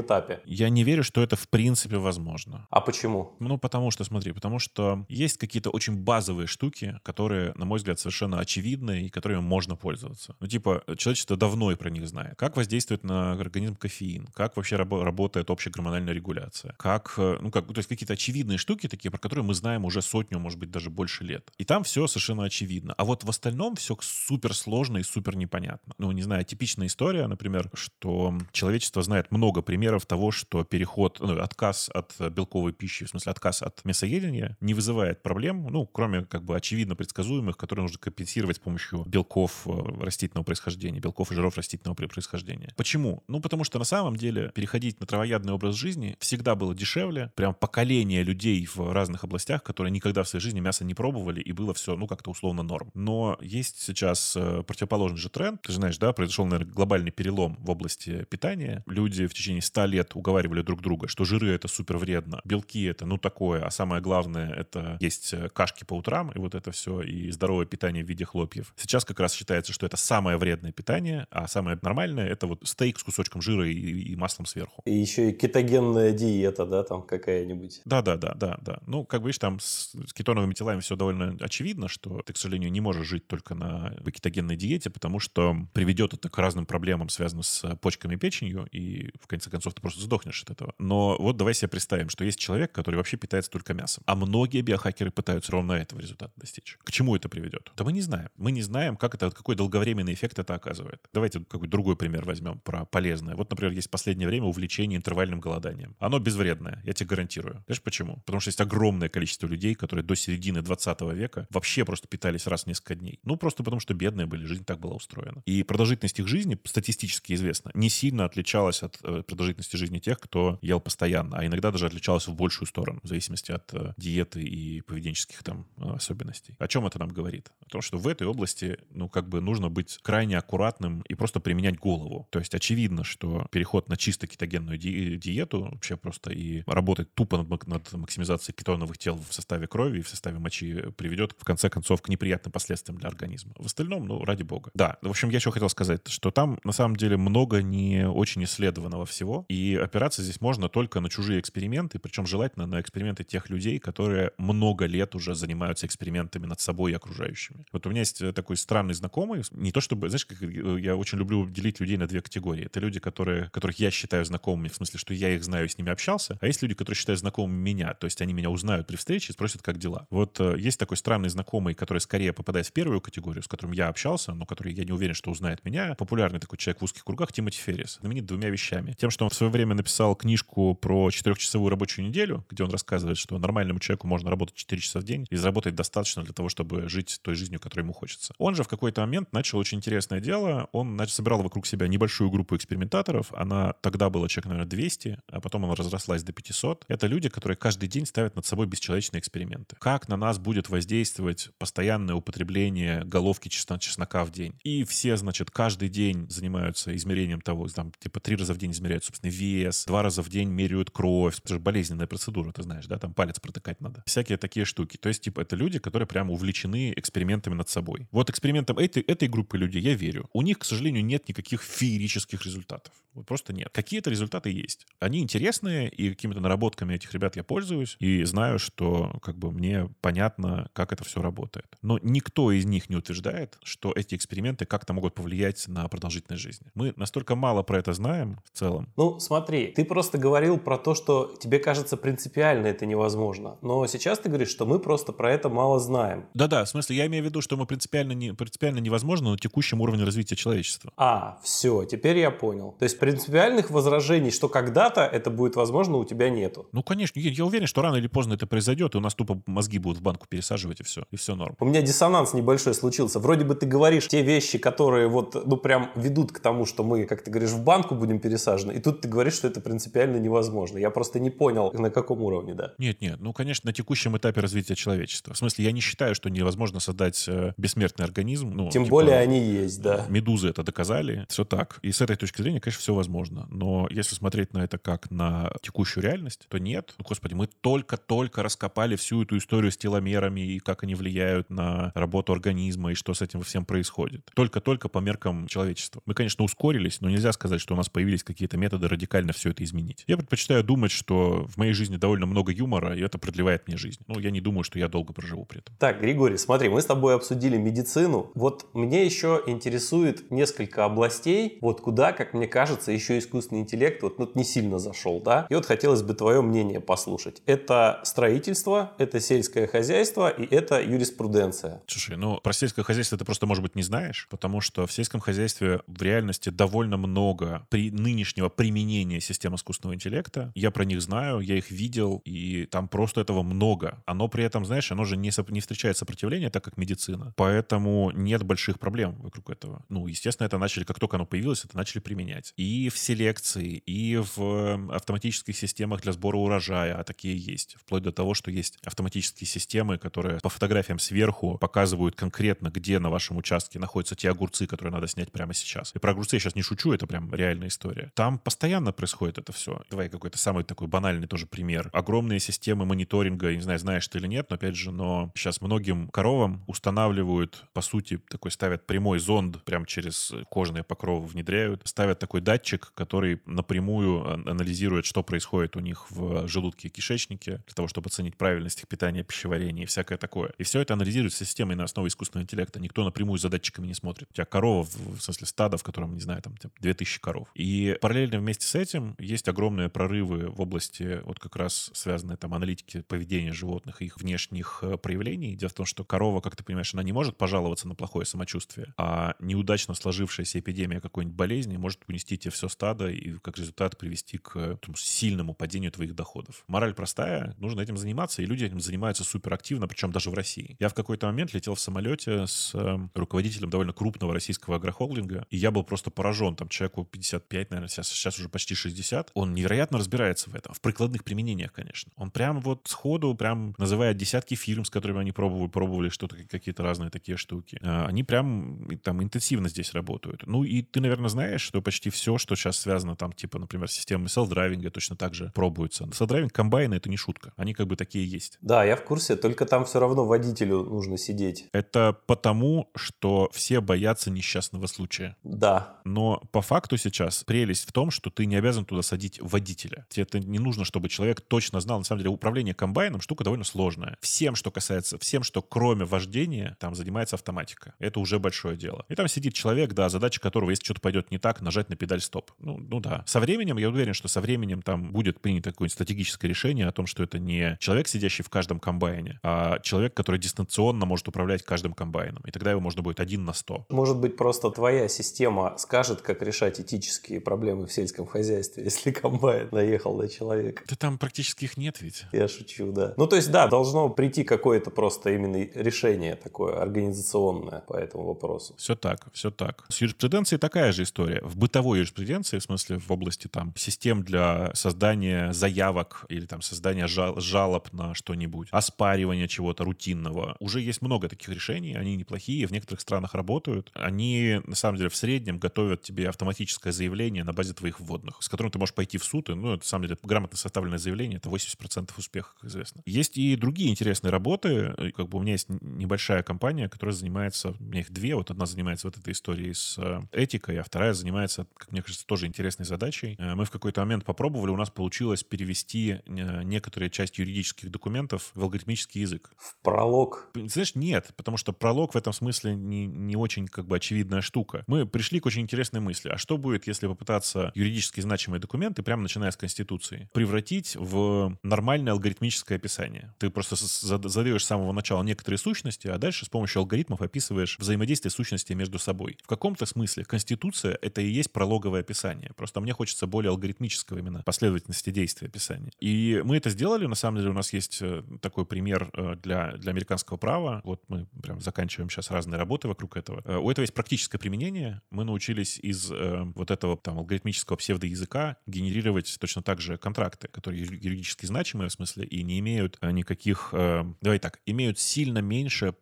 этапе? Я не верю, что это в принципе возможно. А почему? Ну, потому что, смотри, потому что есть какие-то очень базовые штуки, которые, на мой взгляд, совершенно очевидны очевидные и которыми можно пользоваться. Ну, типа, человечество давно и про них знает. Как воздействует на организм кофеин? Как вообще раб- работает общая гормональная регуляция? Как, э, ну, как, то есть какие-то очевидные штуки такие, про которые мы знаем уже сотню, может быть, даже больше лет. И там все совершенно очевидно. А вот в остальном все супер сложно и супер непонятно. Ну, не знаю, типичная история, например, что человечество знает много примеров того, что переход, ну, отказ от белковой пищи, в смысле отказ от мясоедения, не вызывает проблем, ну, кроме как бы очевидно предсказуемых, которые нужно компенсировать с помощью белков э, растительного происхождения, белков и жиров растительного происхождения. Почему? Ну, потому что на самом деле переходить на травоядный образ жизни всегда было дешевле. Прям поколение людей в разных областях, которые никогда в своей жизни мясо не пробовали, и было все, ну, как-то условно норм. Но есть сейчас э, противоположный же тренд. Ты же знаешь, да, произошел, наверное, глобальный перелом в области питания. Люди в течение 100 лет уговаривали друг друга, что жиры — это супер вредно, белки — это, ну, такое, а самое главное — это есть э, кашки по утрам, и вот это все, и здоровое питание в виде хлопьев. Сейчас как раз считается, что это самое вредное питание, а самое нормальное — это вот стейк с кусочком жира и, и маслом сверху. И еще и кетогенная диета, да, там какая-нибудь. Да-да-да, да, да. Ну, как видишь, там с, с кетоновыми телами все довольно очевидно, что ты, к сожалению, не можешь жить только на кетогенной диете, потому что приведет это к разным проблемам, связанным с почками и печенью, и в конце концов ты просто сдохнешь от этого. Но вот давай себе представим, что есть человек, который вообще питается только мясом. А многие биохакеры пытаются ровно этого результата достичь. К чему это приведет? Да мы не знаем. Мы не знаем, как это, какой долговременный эффект это оказывает. Давайте какой-то другой пример возьмем про полезное. Вот, например, есть в последнее время увлечение интервальным голоданием. Оно безвредное, я тебе гарантирую. Знаешь почему? Потому что есть огромное количество людей, которые до середины 20 века вообще просто питались раз в несколько дней. Ну, просто потому что бедные были, жизнь так была устроена. И продолжительность их жизни, статистически известно, не сильно отличалась от э, продолжительности жизни тех, кто ел постоянно, а иногда даже отличалась в большую сторону, в зависимости от э, диеты и поведенческих там э, особенностей. О чем это нам говорит? О том, что в этой области, ну, как бы нужно быть крайне аккуратным и просто применять голову. То есть очевидно, что переход на чисто кетогенную ди- диету вообще просто и работать тупо над, над максимизацией кетоновых тел в составе крови и в составе мочи приведет, в конце концов, к неприятным последствиям для организма. В остальном, ну, ради бога. Да, в общем, я еще хотел сказать, что там, на самом деле, много не очень исследованного всего, и опираться здесь можно только на чужие эксперименты, причем желательно на эксперименты тех людей, которые много лет уже занимаются экспериментами над собой и окружающими. Вот у меня есть э, такой странный знакомый, не то чтобы, знаешь, как э, я очень люблю делить людей на две категории. Это люди, которые, которых я считаю знакомыми, в смысле, что я их знаю и с ними общался, а есть люди, которые считают знакомыми меня, то есть они меня узнают при встрече и спросят, как дела. Вот э, есть такой странный знакомый, который скорее попадает в первую категорию, с которым я общался, но который я не уверен, что узнает меня. Популярный такой человек в узких кругах Тимоти Феррис. Знаменит двумя вещами. Тем, что он в свое время написал книжку про четырехчасовую рабочую неделю, где он рассказывает, что нормальному человеку можно работать 4 часа в день и заработать достаточно для того, чтобы жить той жизнью, которой ему хочется. Он же в какой-то момент начал очень интересное дело. Он значит, собирал вокруг себя небольшую группу экспериментаторов. Она тогда была человек, наверное, 200, а потом она разрослась до 500. Это люди, которые каждый день ставят над собой бесчеловечные эксперименты. Как на нас будет воздействовать постоянное употребление головки чеснока в день? И все, значит, каждый день занимаются измерением того, там, типа, три раза в день измеряют, собственно, вес, два раза в день меряют кровь. Это же болезненная процедура, ты знаешь, да, там палец протыкать надо. Всякие такие штуки. То есть, типа, это люди, которые прямо увлечены экспериментами над собой. Вот экспериментам этой, этой группы людей я верю. У них, к сожалению, нет никаких феерических результатов. Вот просто нет. Какие-то результаты есть. Они интересные, и какими-то наработками этих ребят я пользуюсь, и знаю, что как бы мне понятно, как это все работает. Но никто из них не утверждает, что эти эксперименты как-то могут повлиять на продолжительность жизни. Мы настолько мало про это знаем в целом. Ну, смотри, ты просто говорил про то, что тебе кажется принципиально это невозможно. Но сейчас ты говоришь, что мы просто про это мало знаем. Да-да, в смысле, я имею в виду, что мы принципиально, не, принципиально невозможно на текущем уровне развития человечества. А, все, теперь я понял. То есть принципиальных возражений, что когда-то это будет возможно, у тебя нету. Ну, конечно, я, я уверен, что рано или поздно это произойдет, и у нас тупо мозги будут в банку пересаживать, и все, и все норм. У меня диссонанс небольшой случился. Вроде бы ты говоришь те вещи, которые вот, ну, прям ведут к тому, что мы, как ты говоришь, в банку будем пересажены, и тут ты говоришь, что это принципиально невозможно. Я просто не понял, на каком уровне, да. Нет, нет, ну, конечно, на текущем этапе развития человечества. В смысле, я не считаю, что невозможно создать э, бессмертный организм. Ну, Тем типа, более они есть, да. Медузы это доказали, все так. И с этой точки зрения, конечно, все возможно. Но если смотреть на это как на текущую реальность, то нет. Ну, господи, мы только-только раскопали всю эту историю с теломерами и как они влияют на работу организма и что с этим всем происходит. Только-только по меркам человечества. Мы, конечно, ускорились, но нельзя сказать, что у нас появились какие-то методы радикально все это изменить. Я предпочитаю думать, что в моей жизни довольно много юмора, и это продлевает мне жизнь. Ну, я не думаю, что я долго проживу при этом. Так, Григорий, смотри, мы с тобой обсудили медицину. Вот мне еще интересует несколько областей, вот куда, как мне кажется, еще искусственный интеллект вот, ну, не сильно зашел, да? И вот хотелось бы твое мнение послушать. Это строительство, это сельское хозяйство и это юриспруденция. Слушай, ну про сельское хозяйство ты просто, может быть, не знаешь, потому что в сельском хозяйстве в реальности довольно много при нынешнего применения систем искусственного интеллекта. Я про них знаю, я их видел, и там просто этого много. Оно при этом, знаешь, оно же не, не встречает сопротивления, так как медицина. Поэтому нет больших проблем вокруг этого. Ну, естественно, это начали, как только оно появилось, это начали применять. И в селекции, и в автоматических системах для сбора урожая, а такие есть. Вплоть до того, что есть автоматические системы, которые по фотографиям сверху показывают конкретно, где на вашем участке находятся те огурцы, которые надо снять прямо сейчас. И про огурцы я сейчас не шучу, это прям реальная история. Там постоянно происходит это все. Давай какой-то самый такой банальный тоже пример. Огромные системы мониторинга, не знаю, знаешь ты или нет, но опять же, но сейчас многим коровам устанавливают, по сути, такой ставят прямой зонд, прям через кожные покровы внедряют, ставят такой датчик, который напрямую анализирует, что происходит у них в желудке и кишечнике, для того, чтобы оценить правильность их питания, пищеварения и всякое такое. И все это анализируется системой на основе искусственного интеллекта. Никто напрямую за датчиками не смотрит. У тебя корова, в смысле стада, в котором, не знаю, там 2000 коров. И параллельно вместе с этим есть огромные прорывы в области вот как раз связанные там аналитики поведения животных и их внешних э, проявлений. Дело в том, что корова, как ты понимаешь, она не может пожаловаться на плохое самочувствие, а неудачно сложившаяся эпидемия какой-нибудь болезни может унести тебе все стадо и как результат привести к там, сильному падению твоих доходов. Мораль простая, нужно этим заниматься, и люди этим занимаются супер активно, причем даже в России. Я в какой-то момент летел в самолете с э, руководителем довольно крупного российского агрохолдинга, и я был просто поражен. Там человеку 55, наверное, сейчас, сейчас уже почти 60. Он невероятно разбирается в этом, в прикладных применениях, конечно. Он прям вот сходу прям называет десятки фирм, с которыми они пробовали, пробовали что-то, какие-то разные такие штуки. А, они прям там интенсивно здесь работают. Ну и ты, наверное, знаешь, что почти все, что сейчас связано там, типа, например, с системой self-driving а точно так же пробуется. Self-driving комбайны — это не шутка. Они как бы такие есть. Да, я в курсе, только там все равно водителю нужно сидеть. Это потому, что все боятся несчастного случая. Да. Но по факту сейчас прелесть в том, что ты не обязан туда садить водителя. Тебе это не нужно, чтобы человек точно знал. На самом деле управление комбайном штука довольно сложная. Всем, что касается, всем, что кроме вождения, там занимается автоматика. Это уже большое дело. И там сидит человек, да, задача которого, если что-то пойдет не так, нажать на педаль стоп. Ну, ну да. Со временем, я уверен, что со временем там будет принято какое-нибудь стратегическое решение о том, что это не человек, сидящий в каждом комбайне, а человек, который дистанционно может управлять каждым комбайном. И тогда его можно будет один на сто. Может быть, просто твоя система скажет, как решать этические проблемы в сельском хозяйстве, <laughs> если комбайн наехал на человека. Да там практически их нет ведь. Я шучу, да. Ну, то есть, да, должно прийти какое-то просто именно решение такое организационное по этому вопросу. Все так, все так. С юриспруденцией такая же история. В бытовой юриспруденции, в смысле в области там систем для создания заявок или там создания жал, жалоб на что-нибудь, оспаривания чего-то рутинного, уже есть много таких решений, они неплохие, в некоторых странах работают. Они, на самом деле, в среднем готовят тебе автоматическое заявление на базе твоих вводных, с которым ты можешь пойти в суд, и, ну, это, на самом деле, грамотно составленное заявление, это 80% успеха, как известно. Есть и другие интересные работы, как бы у меня есть небольшая компания, которая занимается, у меня их две, вот одна занимается вот этой историей с э, этикой, а вторая занимается, как мне кажется, тоже интересной задачей. Э, мы в какой-то момент попробовали, у нас получилось перевести э, некоторые части юридических документов в алгоритмический язык. В пролог? Знаешь, нет, потому что пролог в этом смысле не, не очень как бы очевидная штука. Мы пришли к очень интересной мысли. А что будет, если попытаться юридически значимые документы, прямо начиная с Конституции, превратить в нормальное алгоритмическое описание? Ты просто задаешь с самого начала некоторые сущности, а дальше с помощью алгоритмов описываешь взаимодействие сущностей между собой. В каком-то смысле Конституция — это и есть прологовое описание. Просто мне хочется более алгоритмического именно последовательности действия описания. И мы это сделали. На самом деле у нас есть э, такой пример э, для, для американского права. Вот мы прям заканчиваем сейчас разные работы вокруг этого. Э, у этого есть практическое применение. Мы научились из вот этого там алгоритмического псевдоязыка генерировать точно так же контракты, которые юридически значимые в смысле и не имеют никаких, давай так, имеют сильно меньше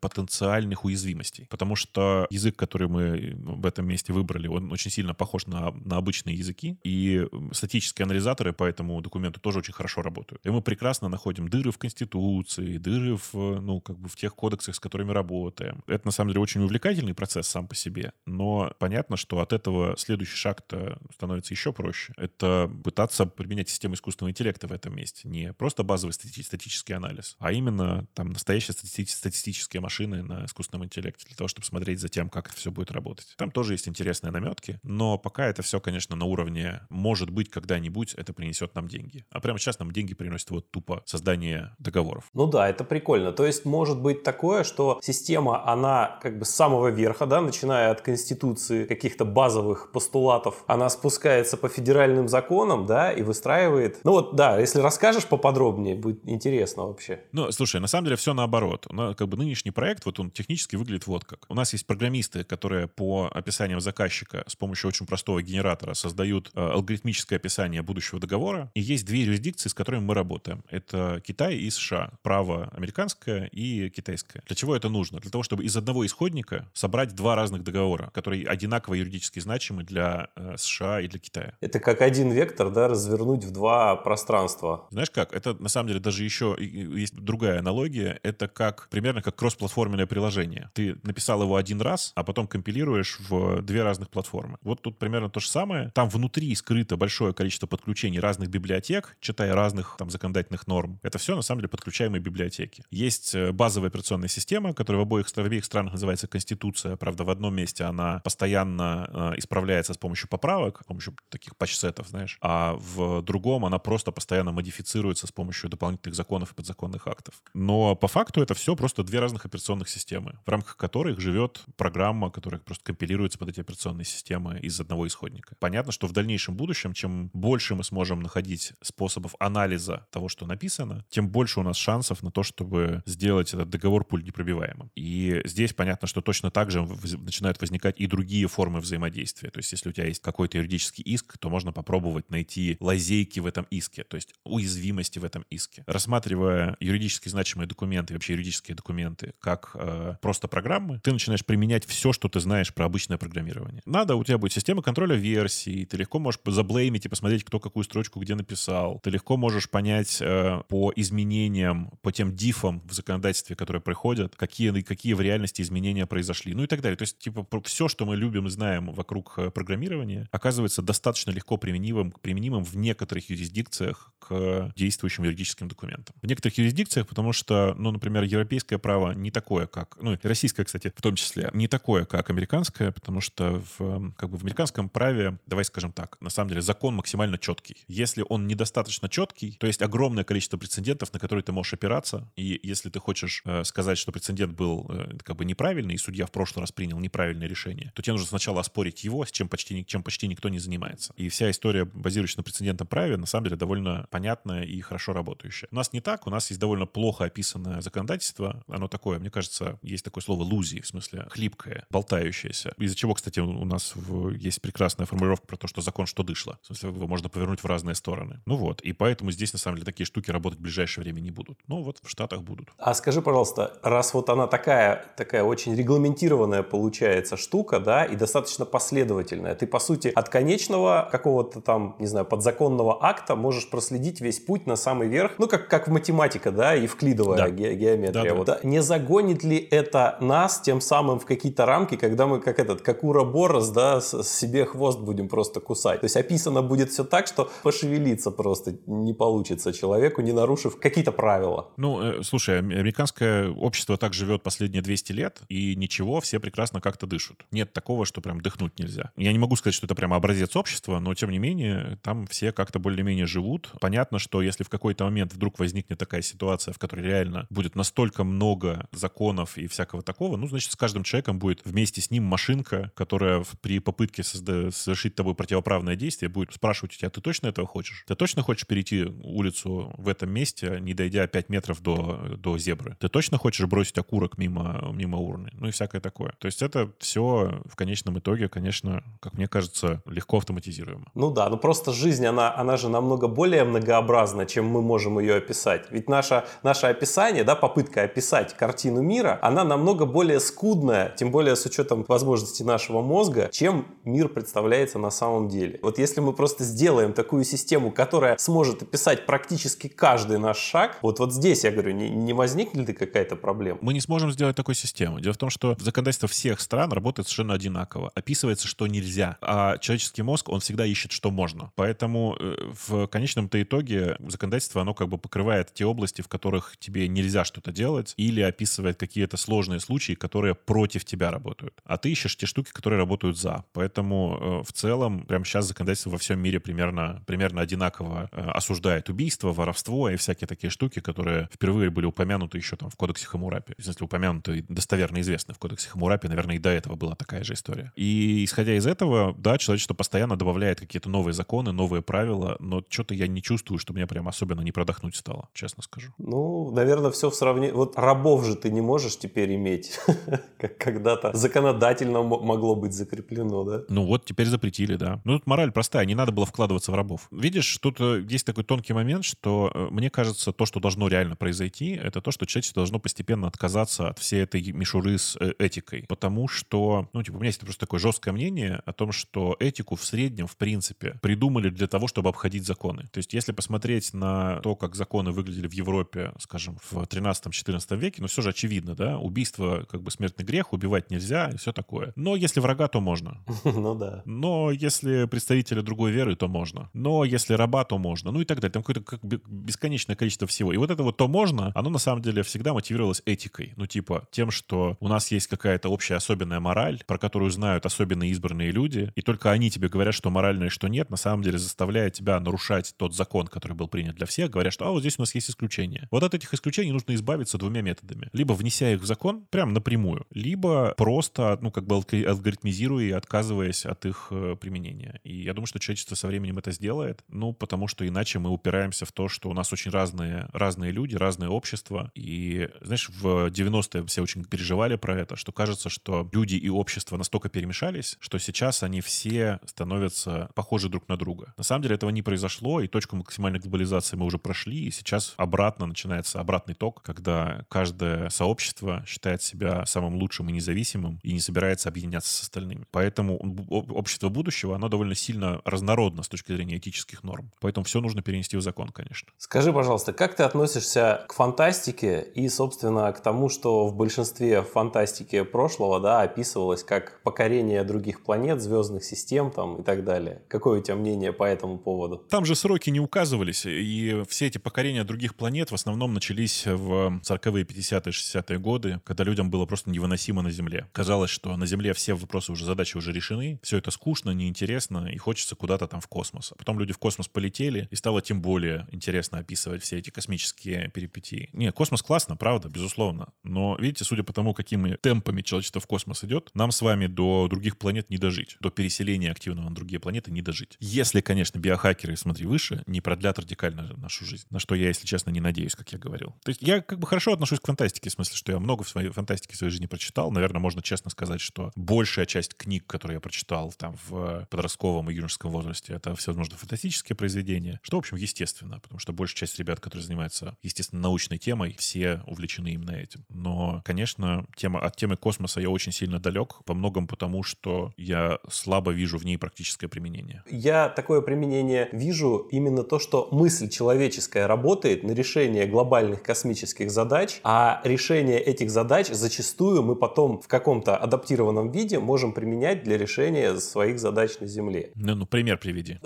потенциальных уязвимостей. Потому что язык, который мы в этом месте выбрали, он очень сильно похож на на обычные языки, и статические анализаторы по этому документу тоже очень хорошо работают. И мы прекрасно находим дыры в Конституции, дыры в, ну, как бы в тех кодексах, с которыми работаем. Это, на самом деле, очень увлекательный процесс сам по себе, но понятно, что от этого следующий шаг-то становится еще проще. Это пытаться применять систему искусственного интеллекта в этом месте. Не просто базовый статический анализ, а именно там настоящие статистические машины на искусственном интеллекте для того, чтобы смотреть за тем, как это все будет работать. Там тоже есть интересные наметки, но пока это все, конечно, на уровне «может быть, когда-нибудь это принесет нам деньги». А прямо сейчас нам деньги приносит вот тупо создание договоров. Ну да, это прикольно. То есть может быть такое, что система, она как бы с самого верха, да, начиная от Конституции, каких-то базовых постулатов, она спускается по федеральным законам, да, и выстраивает... Ну вот, да, если расскажешь поподробнее, будет интересно вообще. Ну, слушай, на самом деле все наоборот. Ну, как бы нынешний проект, вот он технически выглядит вот как. У нас есть программисты, которые по описаниям заказчика с помощью очень простого генератора создают э, алгоритмическое описание будущего договора. И есть две юрисдикции, с которыми мы работаем. Это Китай и США. Право американское и китайское. Для чего это нужно? Для того, чтобы из одного исходника собрать два разных договора, которые одинаково юридически значимы для э, США и для Китая. Это как один вектор, да, развернуть в два пространства. Знаешь как? Это на самом деле даже еще есть другая аналогия. Это как примерно как кроссплатформенное приложение. Ты написал его один раз, а потом компилируешь в две разных платформы. Вот тут примерно то же самое. Там внутри скрыто большое количество подключений разных библиотек, читая разных там законодательных норм. Это все на самом деле подключаемые библиотеки. Есть э, базовая операционная система, которая в обоих, в обеих странах называется Конституция. Правда, в одном месте она постоянно э, исправляется с помощью поправок, с помощью таких патч-сетов, знаешь, а в другом она просто постоянно модифицируется с помощью дополнительных законов и подзаконных актов. Но по факту это все просто две разных операционных системы, в рамках которых живет программа, которая просто компилируется под эти операционные системы из одного исходника. Понятно, что в дальнейшем будущем, чем больше мы сможем находить способов анализа того, что написано, тем больше у нас шансов на то, чтобы сделать этот договор пуль непробиваемым. И здесь понятно, что точно так же начинают возникать и другие формы взаимодействия. То есть если у тебя есть какой-то юридический иск, то можно попробовать найти лазейки в этом иске, то есть уязвимости в этом иске. Рассматривая юридически значимые документы, вообще юридические документы, как э, просто программы, ты начинаешь применять все, что ты знаешь про обычное программирование. Надо, у тебя будет система контроля версий, ты легко можешь заблеймить и посмотреть, кто какую строчку где написал. Ты легко можешь понять э, по изменениям, по тем дифам в законодательстве, которые приходят, какие, какие в реальности изменения произошли, ну и так далее. То есть, типа, все, что мы любим и знаем вокруг э, программирования, оказывается достаточно легко применимым, применимым в некоторых юрисдикциях к действующим юридическим документам. В некоторых юрисдикциях, потому что, ну, например, европейское право не такое, как, ну, российское, кстати, в том числе, не такое, как американское, потому что в, как бы в американском праве, давай скажем так, на самом деле закон максимально четкий. Если он недостаточно четкий, то есть огромное количество прецедентов, на которые ты можешь опираться, и если ты хочешь э, сказать, что прецедент был э, как бы неправильный, и судья в прошлый раз принял неправильное решение, то тебе нужно сначала оспорить его, с чем почти, чем почти никто не занимается. И вся история, базирующаяся на прецедентном праве, на самом деле довольно понятная и хорошо работающая. У нас не так, у нас есть довольно плохо описанное законодательство, оно такое, мне кажется, есть такое слово лузи, в смысле хлипкое, болтающееся. Из-за чего, кстати, у нас в, есть прекрасная формулировка про то, что закон что дышло. В смысле, его можно повернуть в разные стороны. Ну вот, и поэтому здесь, на самом деле, такие штуки работать в ближайшее время не будут. Ну вот, в Штатах будут. А скажи, пожалуйста, раз вот она такая, такая очень регламентированная получается штука, да, и достаточно последовательная, ты, по сути, от конечного какого-то там, не знаю, подзаконного акта можешь проследить весь путь на самый верх, ну, как, как в математика, да, евклидовая да. ге- геометрия. Да, да. Вот. Не загонит ли это нас тем самым в какие-то рамки, когда мы, как этот, как Ура-Борос, да, себе хвост будем просто кусать? То есть описано будет все так, что пошевелиться просто не получится человеку, не нарушив какие-то правила. Ну, э, слушай, американское общество так живет последние 200 лет, и ничего, все прекрасно как-то дышат. Нет такого, что прям дыхнуть нельзя. Я не могу сказать, что это прям образец общества, но тем не менее, там все как-то более-менее живут. Понятно, что если в какой-то момент вдруг возникнет такая ситуация, в которой реально будет настолько много законов и всякого такого, ну, значит, с каждым человеком будет вместе с ним машинка, которая при попытке созда- совершить тобой противоправное действие будет спрашивать у тебя, ты точно этого хочешь? Ты точно хочешь перейти улицу в этом месте, не дойдя 5 метров до, до зебры? Ты точно хочешь бросить окурок мимо, мимо урны? Ну и всякое такое. То есть это все в конечном итоге, конечно, как мне кажется, легко автоматизируемо. Ну да, ну просто жизнь, она, она же намного более многообразна, чем мы можем ее описать. Ведь наше, наше описание, да, попытка описать картину мира, она намного более скудная, тем более с учетом возможностей нашего мозга, чем мир представляет представляется на самом деле. Вот если мы просто сделаем такую систему, которая сможет описать практически каждый наш шаг, вот, вот здесь, я говорю, не, не возникнет ли какая-то проблема? Мы не сможем сделать такой систему. Дело в том, что законодательство всех стран работает совершенно одинаково. Описывается, что нельзя, а человеческий мозг, он всегда ищет, что можно. Поэтому э, в конечном-то итоге законодательство, оно как бы покрывает те области, в которых тебе нельзя что-то делать, или описывает какие-то сложные случаи, которые против тебя работают. А ты ищешь те штуки, которые работают за. Поэтому э, в целом прямо сейчас законодательство во всем мире примерно, примерно одинаково э, осуждает убийство, воровство и всякие такие штуки, которые впервые были упомянуты еще там в кодексе Хамурапи. В смысле, упомянуты достоверно известны в кодексе Хамурапи. Наверное, и до этого была такая же история. И исходя из этого, да, человечество постоянно добавляет какие-то новые законы, новые правила, но что-то я не чувствую, что мне прям особенно не продохнуть стало, честно скажу. Ну, наверное, все в сравнении... Вот рабов же ты не можешь теперь иметь, <laughs> как когда-то законодательно могло быть закреплено, да? Ну вот, теперь запретили, да. Ну тут мораль простая, не надо было вкладываться в рабов. Видишь, тут э, есть такой тонкий момент, что э, мне кажется, то, что должно реально произойти, это то, что человечество должно постепенно отказаться от всей этой мишуры с э, этикой. Потому что, ну, типа, у меня есть просто такое жесткое мнение о том, что этику в среднем, в принципе, придумали для того, чтобы обходить законы. То есть, если посмотреть на то, как законы выглядели в Европе, скажем, в 13-14 веке, ну, все же очевидно, да, убийство как бы смертный грех, убивать нельзя и все такое. Но если врага, то можно. <laughs> Ну да. Но если представителя другой веры, то можно. Но если раба, то можно. Ну и так далее. Там какое-то как бесконечное количество всего. И вот это вот то можно, оно на самом деле всегда мотивировалось этикой. Ну типа тем, что у нас есть какая-то общая особенная мораль, про которую знают особенные избранные люди, и только они тебе говорят, что морально и что нет, на самом деле заставляя тебя нарушать тот закон, который был принят для всех, говоря, что а вот здесь у нас есть исключения. Вот от этих исключений нужно избавиться двумя методами. Либо внеся их в закон прям напрямую, либо просто, ну, как бы алгоритмизируя и отказываясь от их э, применения. И я думаю, что человечество со временем это сделает, ну, потому что иначе мы упираемся в то, что у нас очень разные, разные люди, разные общества. И, знаешь, в 90-е все очень переживали про это, что кажется, что люди и общество настолько перемешались, что сейчас они все становятся похожи друг на друга. На самом деле этого не произошло, и точку максимальной глобализации мы уже прошли, и сейчас обратно начинается обратный ток, когда каждое сообщество считает себя самым лучшим и независимым и не собирается объединяться с остальными. Поэтому общество будущего, оно довольно сильно разнородно с точки зрения этических норм. Поэтому все нужно перенести в закон, конечно. Скажи, пожалуйста, как ты относишься к фантастике и, собственно, к тому, что в большинстве фантастики прошлого да, описывалось как покорение других планет, звездных систем там, и так далее? Какое у тебя мнение по этому поводу? Там же сроки не указывались, и все эти покорения других планет в основном начались в 40-е, 50-е, 60-е годы, когда людям было просто невыносимо на Земле. Казалось, что на Земле все вопросы уже, задачи уже решены, все это скучно, неинтересно, и хочется куда-то там в космос. А потом люди в космос полетели, и стало тем более интересно описывать все эти космические перипетии. Не, космос классно, правда, безусловно. Но, видите, судя по тому, какими темпами человечество в космос идет, нам с вами до других планет не дожить. До переселения активного на другие планеты не дожить. Если, конечно, биохакеры, смотри, выше, не продлят радикально нашу жизнь. На что я, если честно, не надеюсь, как я говорил. То есть я как бы хорошо отношусь к фантастике, в смысле, что я много в своей фантастике в своей жизни прочитал. Наверное, можно честно сказать, что большая часть книг, которые я прочитал там в подростковом и юношеском возрасте, это все, возможно, фантастические произведения, что, в общем, естественно, потому что большая часть ребят, которые занимаются, естественно, научной темой, все увлечены именно этим. Но, конечно, тема, от темы космоса я очень сильно далек, по многому потому, что я слабо вижу в ней практическое применение. Я такое применение вижу именно то, что мысль человеческая работает на решение глобальных космических задач, а решение этих задач зачастую мы потом в каком-то адаптированном виде можем применять для решения своих задач на Земле. <laughs> Ну, ну пример приведи.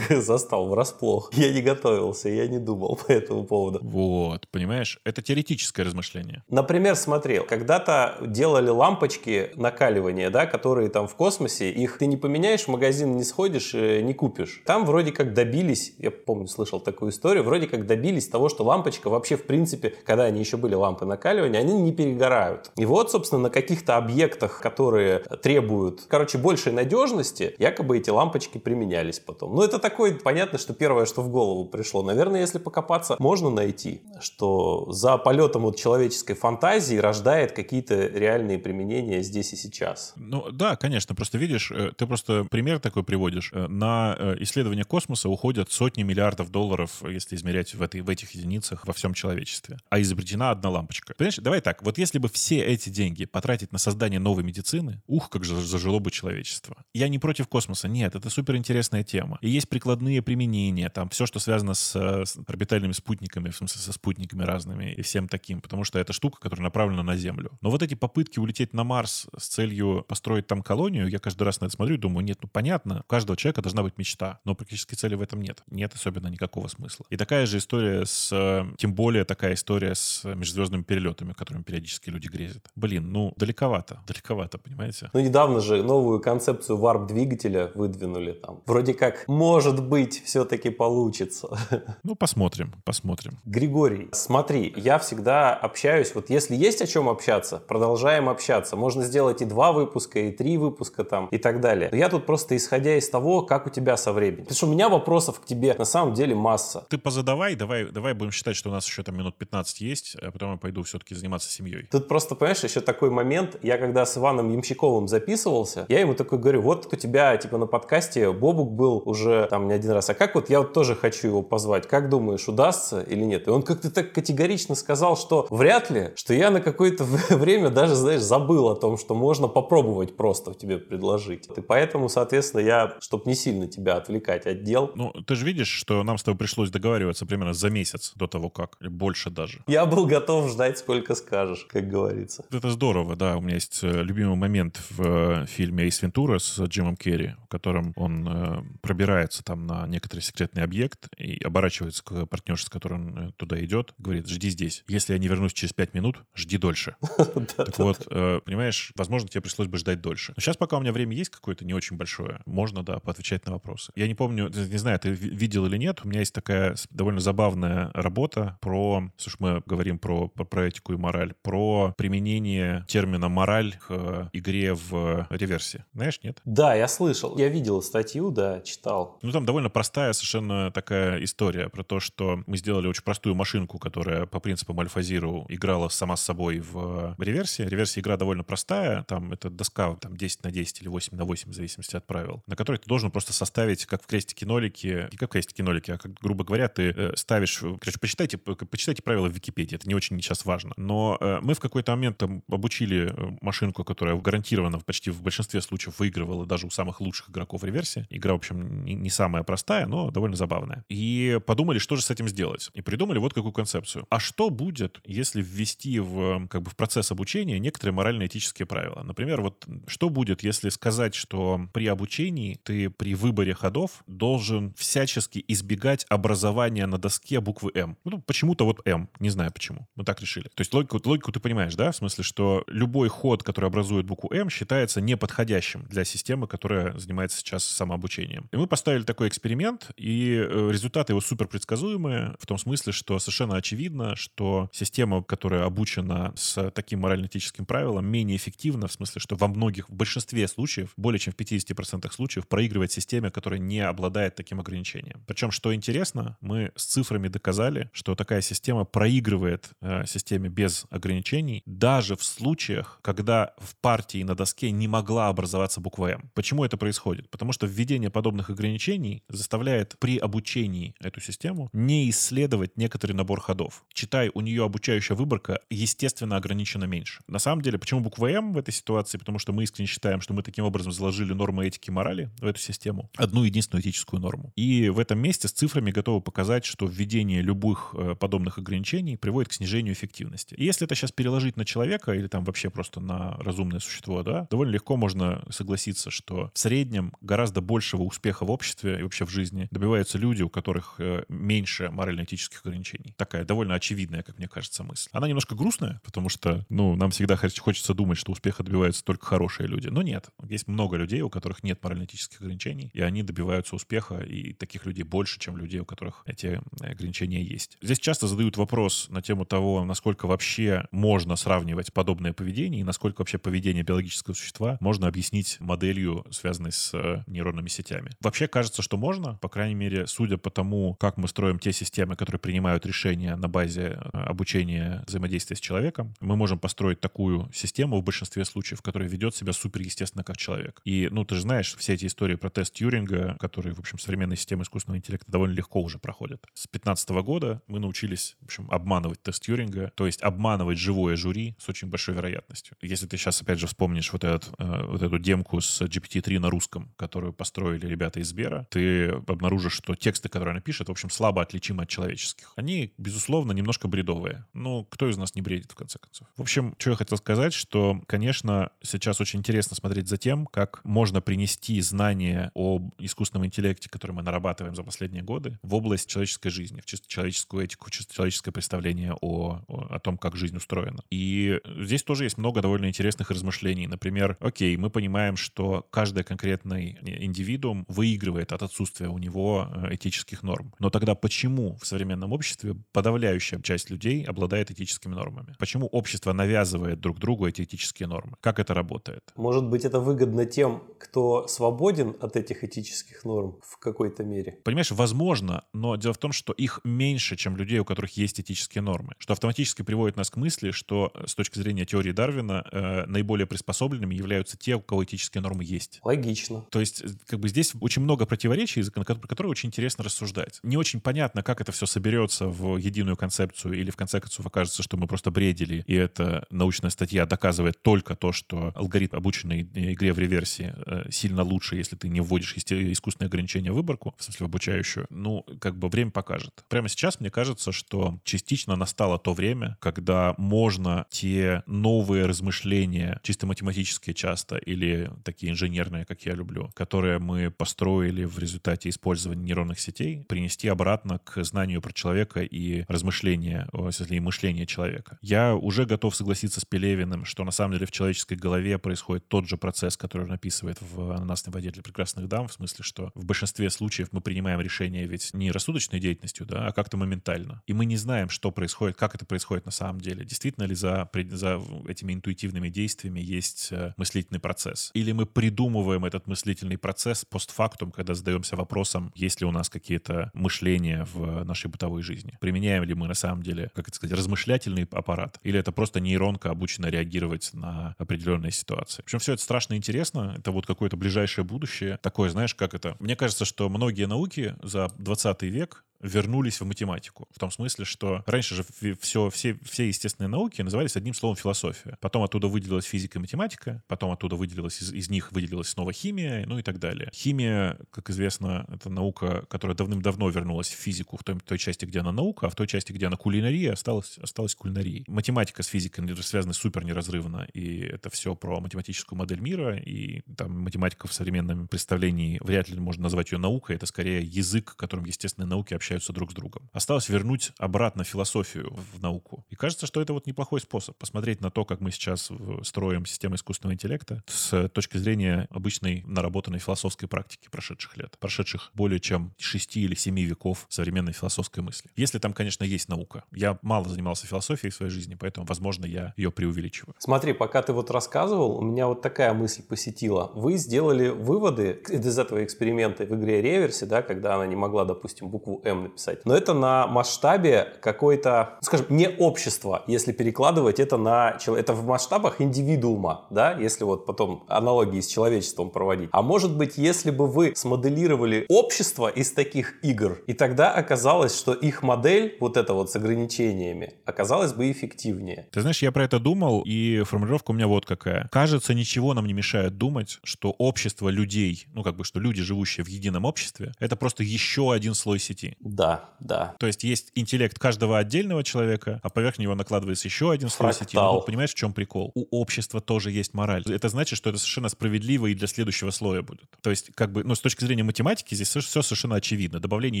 Застал врасплох. Я не готовился, я не думал по этому поводу. Вот, понимаешь, это теоретическое размышление. Например, смотрел, когда-то делали лампочки накаливания, да, которые там в космосе, их ты не поменяешь, в магазин не сходишь, э, не купишь. Там вроде как добились, я помню, слышал такую историю, вроде как добились того, что лампочка вообще в принципе, когда они еще были лампы накаливания, они не перегорают. И вот, собственно, на каких-то объектах, которые требуют, короче, большей надежности, якобы эти лампочки применялись потом. Ну, это такое, понятно, что первое, что в голову пришло. Наверное, если покопаться, можно найти, что за полетом вот человеческой фантазии рождает какие-то реальные применения здесь и сейчас. Ну, да, конечно. Просто видишь, э, ты просто пример такой приводишь. Э, на э, исследование космоса уходят сотни миллиардов долларов, если измерять в, этой, в этих единицах во всем человечестве. А изобретена одна лампочка. Понимаешь, давай так, вот если бы все эти деньги потратить на создание новой медицины, ух, как же зажило бы человечество. Я не против космоса, нет, это супер интересная тема. И есть прикладные применения, там все, что связано с, с орбитальными спутниками, в смысле со спутниками разными и всем таким, потому что это штука, которая направлена на Землю. Но вот эти попытки улететь на Марс с целью построить там колонию, я каждый раз на это смотрю и думаю, нет, ну понятно, у каждого человека должна быть мечта, но практически цели в этом нет. Нет особенно никакого смысла. И такая же история с, тем более такая история с межзвездными перелетами, которыми периодически люди грезят. Блин, ну далековато, далековато, понимаете? Ну недавно же новую концепцию варп-двигателя выдвинули там. Вроде как, может быть, все-таки получится. <laughs> Ну посмотрим, посмотрим. Григорий, смотри, я всегда общаюсь, вот если есть о чем общаться, продолжаем общаться. Можно сделать и два выпуска, и три выпуска там, и так далее. Но я тут просто исходя из того, как у тебя со временем. Потому что у меня вопросов к тебе на самом деле масса. Ты позадавай, давай, давай будем считать, что у нас еще там минут 15 есть, а потом я пойду все-таки заниматься семьей. Тут просто, понимаешь, еще такой момент. Я когда с Иваном Ямщиковым записывался, я ему такой говорю, вот у тебя типа на подкасте Бобук был уже там не один раз, а как вот я вот тоже хочу его позвать, как думаешь, удастся или нет? И он как-то так категорично сказал, что вряд ли, что я на какое-то <laughs> время даже, знаешь, забыл о том, что можно попробовать просто тебе предложить. И поэтому, соответственно, я, чтобы не сильно тебя отвлекать от дел. Ну, ты же видишь, что нам с тобой пришлось договариваться примерно за месяц до того, как, или больше даже. Я был готов ждать, сколько скажешь, как говорится. Это здорово, да. У меня есть э, любимый момент в э, фильме «Эйс Вентура» с Джимом Керри, в котором он э, пробирается там на некоторый секретный объект и оборачивается к партнерше, с которым он туда идет, говорит, жди здесь. Если я не вернусь через пять минут, жди дольше. <laughs> Так вот, понимаешь, возможно, тебе пришлось бы ждать дольше. Но сейчас, пока у меня время есть какое-то не очень большое, можно, да, поотвечать на вопросы. Я не помню, не знаю, ты видел или нет, у меня есть такая довольно забавная работа про, слушай, мы говорим про, про этику и мораль, про применение термина «мораль» к игре в реверсе. Знаешь, нет? Да, я слышал. Я видел статью, да, читал. Ну, там довольно простая совершенно такая история про то, что мы сделали очень простую машинку, которая по принципам Альфа-Зиру играла сама с собой в реверсе. Реверсе игра довольно простая, там это доска там 10 на 10 или 8 на 8, в зависимости от правил, на которой ты должен просто составить, как в крестике-нолике, не как в крестике-нолике, а как, грубо говоря, ты э, ставишь, короче, почитайте, почитайте правила в Википедии, это не очень сейчас важно. Но э, мы в какой-то момент там обучили э, машинку, которая гарантированно почти в большинстве случаев выигрывала даже у самых лучших игроков реверсии. Игра, в общем, не, самая простая, но довольно забавная. И подумали, что же с этим сделать. И придумали вот какую концепцию. А что будет, если ввести в, как бы, в процесс обучения некоторые морально-этические правила? Например, вот что будет, если сказать, что при обучении ты при выборе ходов должен всячески избегать образования на доске буквы М? Ну, почему-то вот М. Не знаю почему. Мы так решили. То есть логику, логику ты понимаешь, да? В смысле, что любой ход, который образует букву М, считается неподходящим для системы, которая занимается сейчас самообучением. И мы поставили такой эксперимент, и э, результаты его супер предсказуемые, в том смысле, что совершенно очевидно, что система, которая обучена с таким морально-этическим правилом, менее эффективна, в смысле, что во многих, в большинстве случаев, более чем в 50% случаев, проигрывает системе, которая не обладает таким ограничением. Причем, что интересно, мы с цифрами доказали, что такая система проигрывает э, системе без ограничений, даже в случаях, когда в партии на доске не могла образоваться буква М. Почему это происходит? Потому что введение подобных ограничений заставляет при обучении эту систему не исследовать некоторый набор ходов. Читай, у нее обучающая выборка, естественно, ограничена меньше. На самом деле, почему буква М в этой ситуации? Потому что мы искренне считаем, что мы таким образом заложили нормы этики и морали в эту систему. Одну единственную этическую норму. И в этом месте с цифрами готовы показать, что введение любых э, подобных ограничений приводит к снижению эффективности. И если это сейчас переложить на человека или там вообще просто на разумное существо, да, довольно легко можно согласиться, что в среднем гораздо большего успеха в обществе и вообще в жизни добиваются люди, у которых э, меньше морально-этических ограничений. Такая довольно очевидная, как мне кажется, мысль. Она немножко грустная, потому что, ну, нам всегда хочется думать, что успеха добиваются только хорошие люди. Но нет. Есть много людей, у которых нет морально-этических ограничений, и они добиваются успеха, и таких людей больше, чем людей, у которых эти ограничения есть. Здесь часто задают вопрос на тему того, насколько вообще можно сравнивать подобное поведение и насколько вообще поведение биологического существа можно объяснить моделью, связанной с э, нейронными сетями. Вообще кажется, что можно, по крайней мере, судя по тому, как мы строим те системы, которые принимают решения на базе э, обучения взаимодействия с человеком, мы можем построить такую систему в большинстве случаев, которая ведет себя суперестественно как человек. И, ну, ты же знаешь, все эти истории про тест Тьюринга, которые, в общем, современные системы искусственного интеллекта довольно легко уже проходят. С 15 года мы научились, в общем, обманывать тест Тьюринга, то есть обманывать живое жюри с очень большой вероятностью. Если ты сейчас, опять же, вспомнишь вот, этот, э, вот эту демку с GPT-3 на русском, которую построили ребята из Сбера, ты обнаружишь, что тексты, которые она пишет, в общем, слабо отличимы от человеческих. Они, безусловно, немножко бредовые. Ну, кто из нас не бредит, в конце концов? В общем, что я хотел сказать, что, конечно, сейчас очень интересно смотреть за тем, как можно принести знания об искусственном интеллекте, который мы нарабатываем за последние годы, в область человеческой жизни, в чисто человеческую этику, чисто человеческое представление о, о, о том, как жизнь устроена. И здесь тоже есть много довольно интересных размышлений. Например, окей, мы понимаем, что каждый конкретный индивидуум выигрывает от отсутствия у него э, этических норм. Но тогда почему в современном обществе подавляющая часть людей обладает этическими нормами? Почему общество навязывает друг другу эти этические нормы? Как это работает? Может быть, это выгодно тем, кто свободен от этих этических норм в какой-то мере? Понимаешь, возможно, но дело в том, что их меньше, чем людей, у которых есть этические нормы. Что автоматически приводит нас к мысли, что э, с точки зрения теории Дарвина э, наиболее приспособленными являются те, у кого этические нормы есть. Логично. То есть, э, как бы здесь очень много противоречий, про которые очень интересно рассуждать. Не очень понятно, как это все соберется в единую концепцию, или в конце концов окажется, что мы просто бредили, и эта научная статья доказывает только то, что алгоритм, обученный игре в реверсии, э, сильно лучше, если ты не вводишь искусственные ограничения в выборку, в смысле в обучающую. Ну, как бы время покажет. Прямо сейчас мне кажется, что частично настало то время, когда можно те новые размышления, чисто математические часто, или такие инженерные, как я люблю, которые мы построили в результате использования нейронных сетей, принести обратно к знанию про человека и размышления, если мышление человека. Я уже готов согласиться с Пелевиным, что на самом деле в человеческой голове происходит тот же процесс, который он описывает в «Ананасной воде для прекрасных дам», в смысле, что в большинстве случаев мы принимаем решения ведь не рассудочной деятельностью, да, а как-то моментально. И мы не знаем, что происходит, как это происходит на самом деле. Действительно ли за, за этими интуитивными действиями есть э, мыслительный процесс? Или мы придумываем этот мыслительный процесс постфактум, когда задаемся вопросом, есть ли у нас какие-то мышления в нашей бытовой жизни? Применяем ли мы на самом деле, как это сказать, размышлятельный аппарат? Или это просто нейронка, обучена реагировать на определенные ситуации? В общем, все это страшно интересно. Это вот какое-то ближайшее будущее. Такое, знаешь, как это? Мне кажется, что многие науки за 20 век вернулись в математику. В том смысле, что раньше же все, все, все естественные науки назывались одним словом философия. Потом оттуда выделилась физика и математика, потом оттуда выделилась, из, из них выделилась снова химия, ну и так далее. Химия, как известно, это наука, которая давным-давно вернулась в физику в той, той части, где она наука, а в той части, где она кулинария, осталась, осталась кулинарией. Математика с физикой связаны супер неразрывно, и это все про математическую модель мира, и там математика в современном представлении вряд ли можно назвать ее наукой, это скорее язык, которым естественные науки общаются общаются друг с другом. Осталось вернуть обратно философию в науку. И кажется, что это вот неплохой способ посмотреть на то, как мы сейчас строим систему искусственного интеллекта с точки зрения обычной наработанной философской практики прошедших лет, прошедших более чем 6 или 7 веков современной философской мысли. Если там, конечно, есть наука. Я мало занимался философией в своей жизни, поэтому, возможно, я ее преувеличиваю. Смотри, пока ты вот рассказывал, у меня вот такая мысль посетила. Вы сделали выводы из этого эксперимента в игре реверсе, да, когда она не могла, допустим, букву М написать. Но это на масштабе какой-то, скажем, не общества, если перекладывать это на это в масштабах индивидуума, да, если вот потом аналогии с человечеством проводить. А может быть, если бы вы смоделировали общество из таких игр, и тогда оказалось, что их модель, вот эта вот с ограничениями, оказалась бы эффективнее. Ты знаешь, я про это думал, и формулировка у меня вот какая. Кажется, ничего нам не мешает думать, что общество людей, ну как бы, что люди, живущие в едином обществе, это просто еще один слой сети. Да, да. То есть есть интеллект каждого отдельного человека, а поверх него накладывается еще один слой сети. Ну, понимаешь, в чем прикол? У общества тоже есть мораль. Это значит, что это совершенно справедливо и для следующего слоя будет. То есть, как бы, ну, с точки зрения математики здесь все совершенно очевидно. Добавление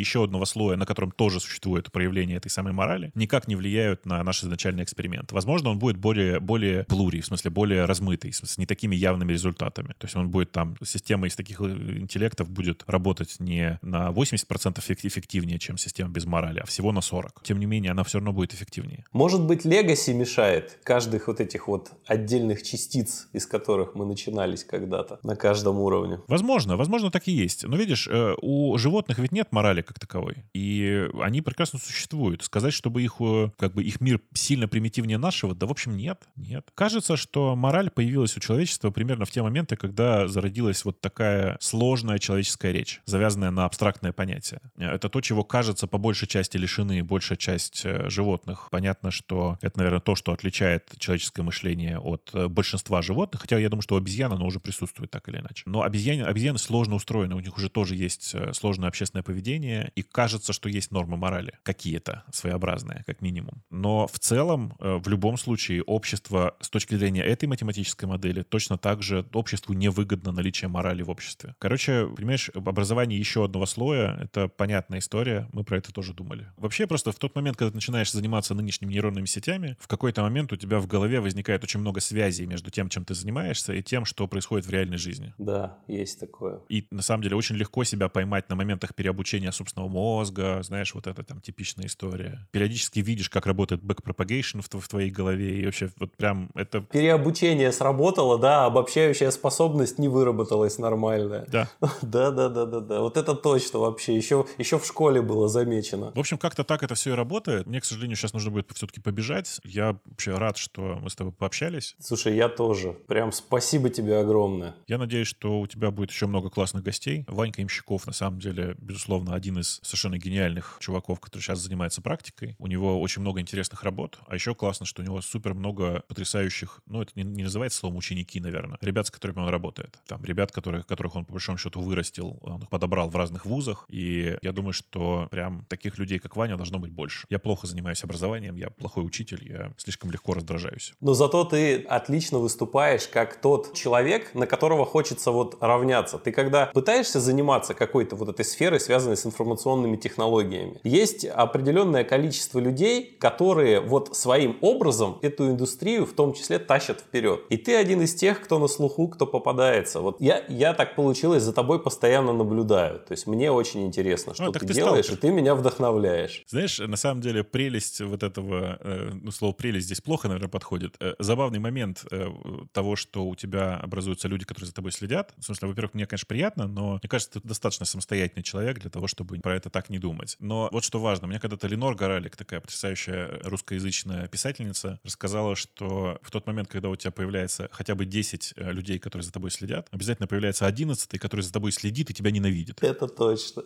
еще одного слоя, на котором тоже существует проявление этой самой морали, никак не влияют на наш изначальный эксперимент. Возможно, он будет более, более плури, в смысле, более размытый, с не такими явными результатами. То есть он будет там, система из таких э, интеллектов будет работать не на 80% эффективнее, чем система без морали, а всего на 40. Тем не менее, она все равно будет эффективнее. Может быть, легаси мешает каждых вот этих вот отдельных частиц, из которых мы начинались когда-то на каждом уровне. Возможно, возможно, так и есть. Но видишь, э, у животных ведь нет морали как таковой. И они прекрасно существуют. Сказать, чтобы их, э, как бы, их мир сильно примитивнее нашего, да, в общем, нет. Нет. Кажется, что мораль появилась у человечества примерно в те моменты, когда зародилась вот такая сложная человеческая речь, завязанная на абстрактное понятие. Это то, чего кажется, по большей части лишены большая часть э, животных. Понятно, что это, наверное, то, что отличает человеческое мышление от э, большинства животных, хотя я думаю, что у обезьян оно уже присутствует так или иначе. Но обезьяны, обезьяны сложно устроены, у них уже тоже есть э, сложное общественное поведение, и кажется, что есть нормы морали, какие-то своеобразные, как минимум. Но в целом, в любом случае, общество с точки зрения этой математической модели точно так же обществу невыгодно наличие морали в обществе. Короче, понимаешь, образование еще одного слоя — это понятная история, мы про это тоже думали. Вообще, просто в тот момент, когда ты начинаешь заниматься нынешними нейронными сетями, в какой-то момент у тебя в голове возникает очень много связей между тем, чем ты занимаешься, и тем, что происходит в реальной жизни. Да, есть такое. И на самом деле очень легко себя поймать на моментах переобучения собственного мозга, знаешь, вот это там типичная история. Периодически видишь, как работает backpropagation в, в твоей голове, и вообще вот прям это... Переобучение сработало, да, обобщающая способность не выработалась нормальная. Да. <laughs> Да, да, да, да, да. Вот это точно вообще. Еще, еще в школе было замечено. В общем, как-то так это все и работает. Мне, к сожалению, сейчас нужно будет все-таки побежать. Я вообще рад, что мы с тобой пообщались. Слушай, я тоже. Прям спасибо тебе огромное. Я надеюсь, что у тебя будет еще много классных гостей. Ванька Имщиков, на самом деле, безусловно, один из совершенно гениальных чуваков, который сейчас занимается практикой. У него очень много интересных работ. А еще классно, что у него супер много потрясающих, ну, это не, не называется словом ученики, наверное, ребят, с которыми он работает. Там ребят, которых, которых он, по большому счету, вырастил, он их подобрал в разных вузах. И я думаю, что прям таких людей, как Ваня, должно быть больше. Я плохо занимаюсь образованием, я плохой учитель, я слишком легко раздражаюсь. Но зато ты отлично выступаешь как тот человек, на которого хочется вот равняться. Ты когда пытаешься заниматься какой-то вот этой сферой, связанной с информационными технологиями, есть определенное количество людей, которые вот своим образом эту индустрию в том числе тащат вперед. И ты один из тех, кто на слуху, кто попадается. Вот я, я так получилось, за тобой постоянно наблюдаю. То есть мне очень интересно, что а, ты, ты делаешь, и ты меня вдохновляешь. Знаешь, на самом деле прелесть вот этого, э, ну, слово прелесть здесь плохо, наверное, подходит. Э, забавный момент э, того, что у тебя образуются люди, которые за тобой следят. В смысле, во-первых, мне, конечно, приятно, но мне кажется, ты достаточно самостоятельный человек для того, чтобы про это так не думать. Но вот что важно, мне когда-то Ленор Горалик, такая потрясающая русскоязычная писательница, рассказала, что в тот момент, когда у тебя появляется хотя бы 10 людей, которые за тобой следят, обязательно появляется 11, который за тобой следит и тебя ненавидит. Это точно.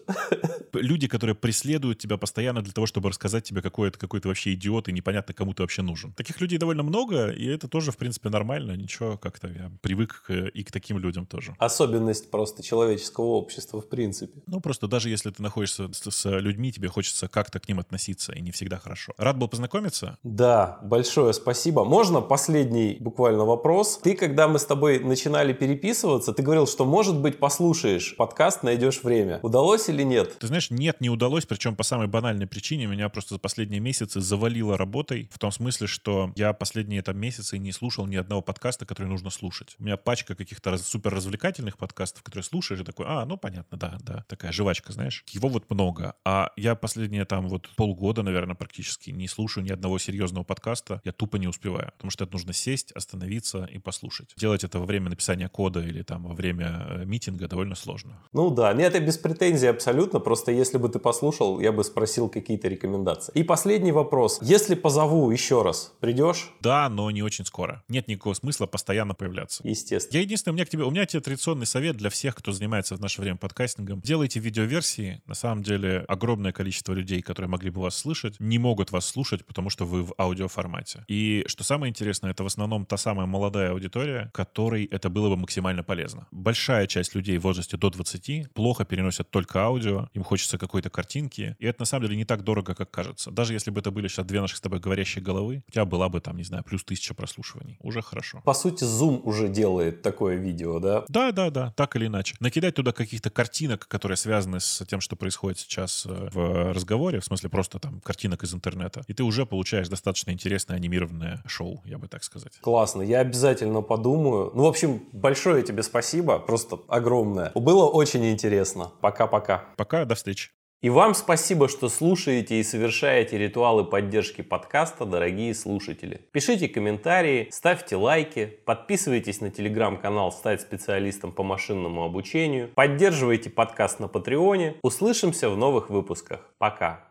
Люди, которые преследуют тебя постоянно для того, чтобы рассказать тебе, какой это какой то вообще идиот и непонятно, кому ты вообще нужен. Таких людей довольно много, и это тоже, в принципе, нормально. Ничего, как-то я привык к, и к таким людям тоже. Особенность просто человеческого общества, в принципе. Ну, просто даже если ты находишься с, с людьми, тебе хочется как-то к ним относиться, и не всегда хорошо. Рад был познакомиться. Да, большое спасибо. Можно последний буквально вопрос? Ты, когда мы с тобой начинали переписываться, ты говорил, что, может быть, послушаешь подкаст, найдешь время. Удалось или нет? Ты знаешь, нет, не удалось, причем по самой банальной причине меня просто за последние месяцы завалило работой, в том смысле, что я последние там месяцы не слушал ни одного подкаста, который нужно слушать. У меня пачка каких-то раз, супер развлекательных подкастов, которые слушаешь, и такой, а, ну понятно, да, да, такая жвачка, знаешь. Его вот много. А я последние там вот полгода, наверное, практически не слушаю ни одного серьезного подкаста. Я тупо не успеваю, потому что это нужно сесть, остановиться и послушать. Делать это во время написания кода или там во время э, митинга довольно сложно. Ну да, нет, это без претензий абсолютно. Просто если бы ты послушал, я бы спросил какие-то рекомендации. И последний вопрос. Если позову еще раз, придешь? Да, но не очень скоро. Нет никакого смысла постоянно появляться. Естественно. Я единственное, у меня к тебе, у меня тебе традиционный совет для всех, кто занимается в наше время подкастингом. Делайте видеоверсии. На самом деле огромное количество людей, которые могли бы вас слышать, не могут вас слушать, потому что вы в аудиоформате. И что самое интересное, это в основном та самая молодая аудитория, которой это было бы максимально полезно. Большая часть людей в возрасте до 20 плохо переносят только аудио, им хочется какой-то картинки, и это на самом деле не так дорого, как кажется. Даже если бы это были сейчас две наших с тобой говорящие головы, у тебя была бы там, не знаю, плюс тысяча прослушиваний. Уже хорошо. По сути, Zoom уже делает такое видео, да? Да, да, да, так или иначе. Накидать туда каких-то картинок, которые связаны с тем, что происходит сейчас э, в разговоре, в смысле просто там картинок из интернета, и ты уже получаешь достаточно интересное анимированное шоу, я бы так сказать. Классно, я обязательно подумаю. Ну, в общем, большое тебе спасибо, просто огромное. Было очень интересно. Пока-пока. Пока, до встречи. И вам спасибо, что слушаете и совершаете ритуалы поддержки подкаста, дорогие слушатели. Пишите комментарии, ставьте лайки, подписывайтесь на телеграм-канал «Стать специалистом по машинному обучению», поддерживайте подкаст на Патреоне. Услышимся в новых выпусках. Пока!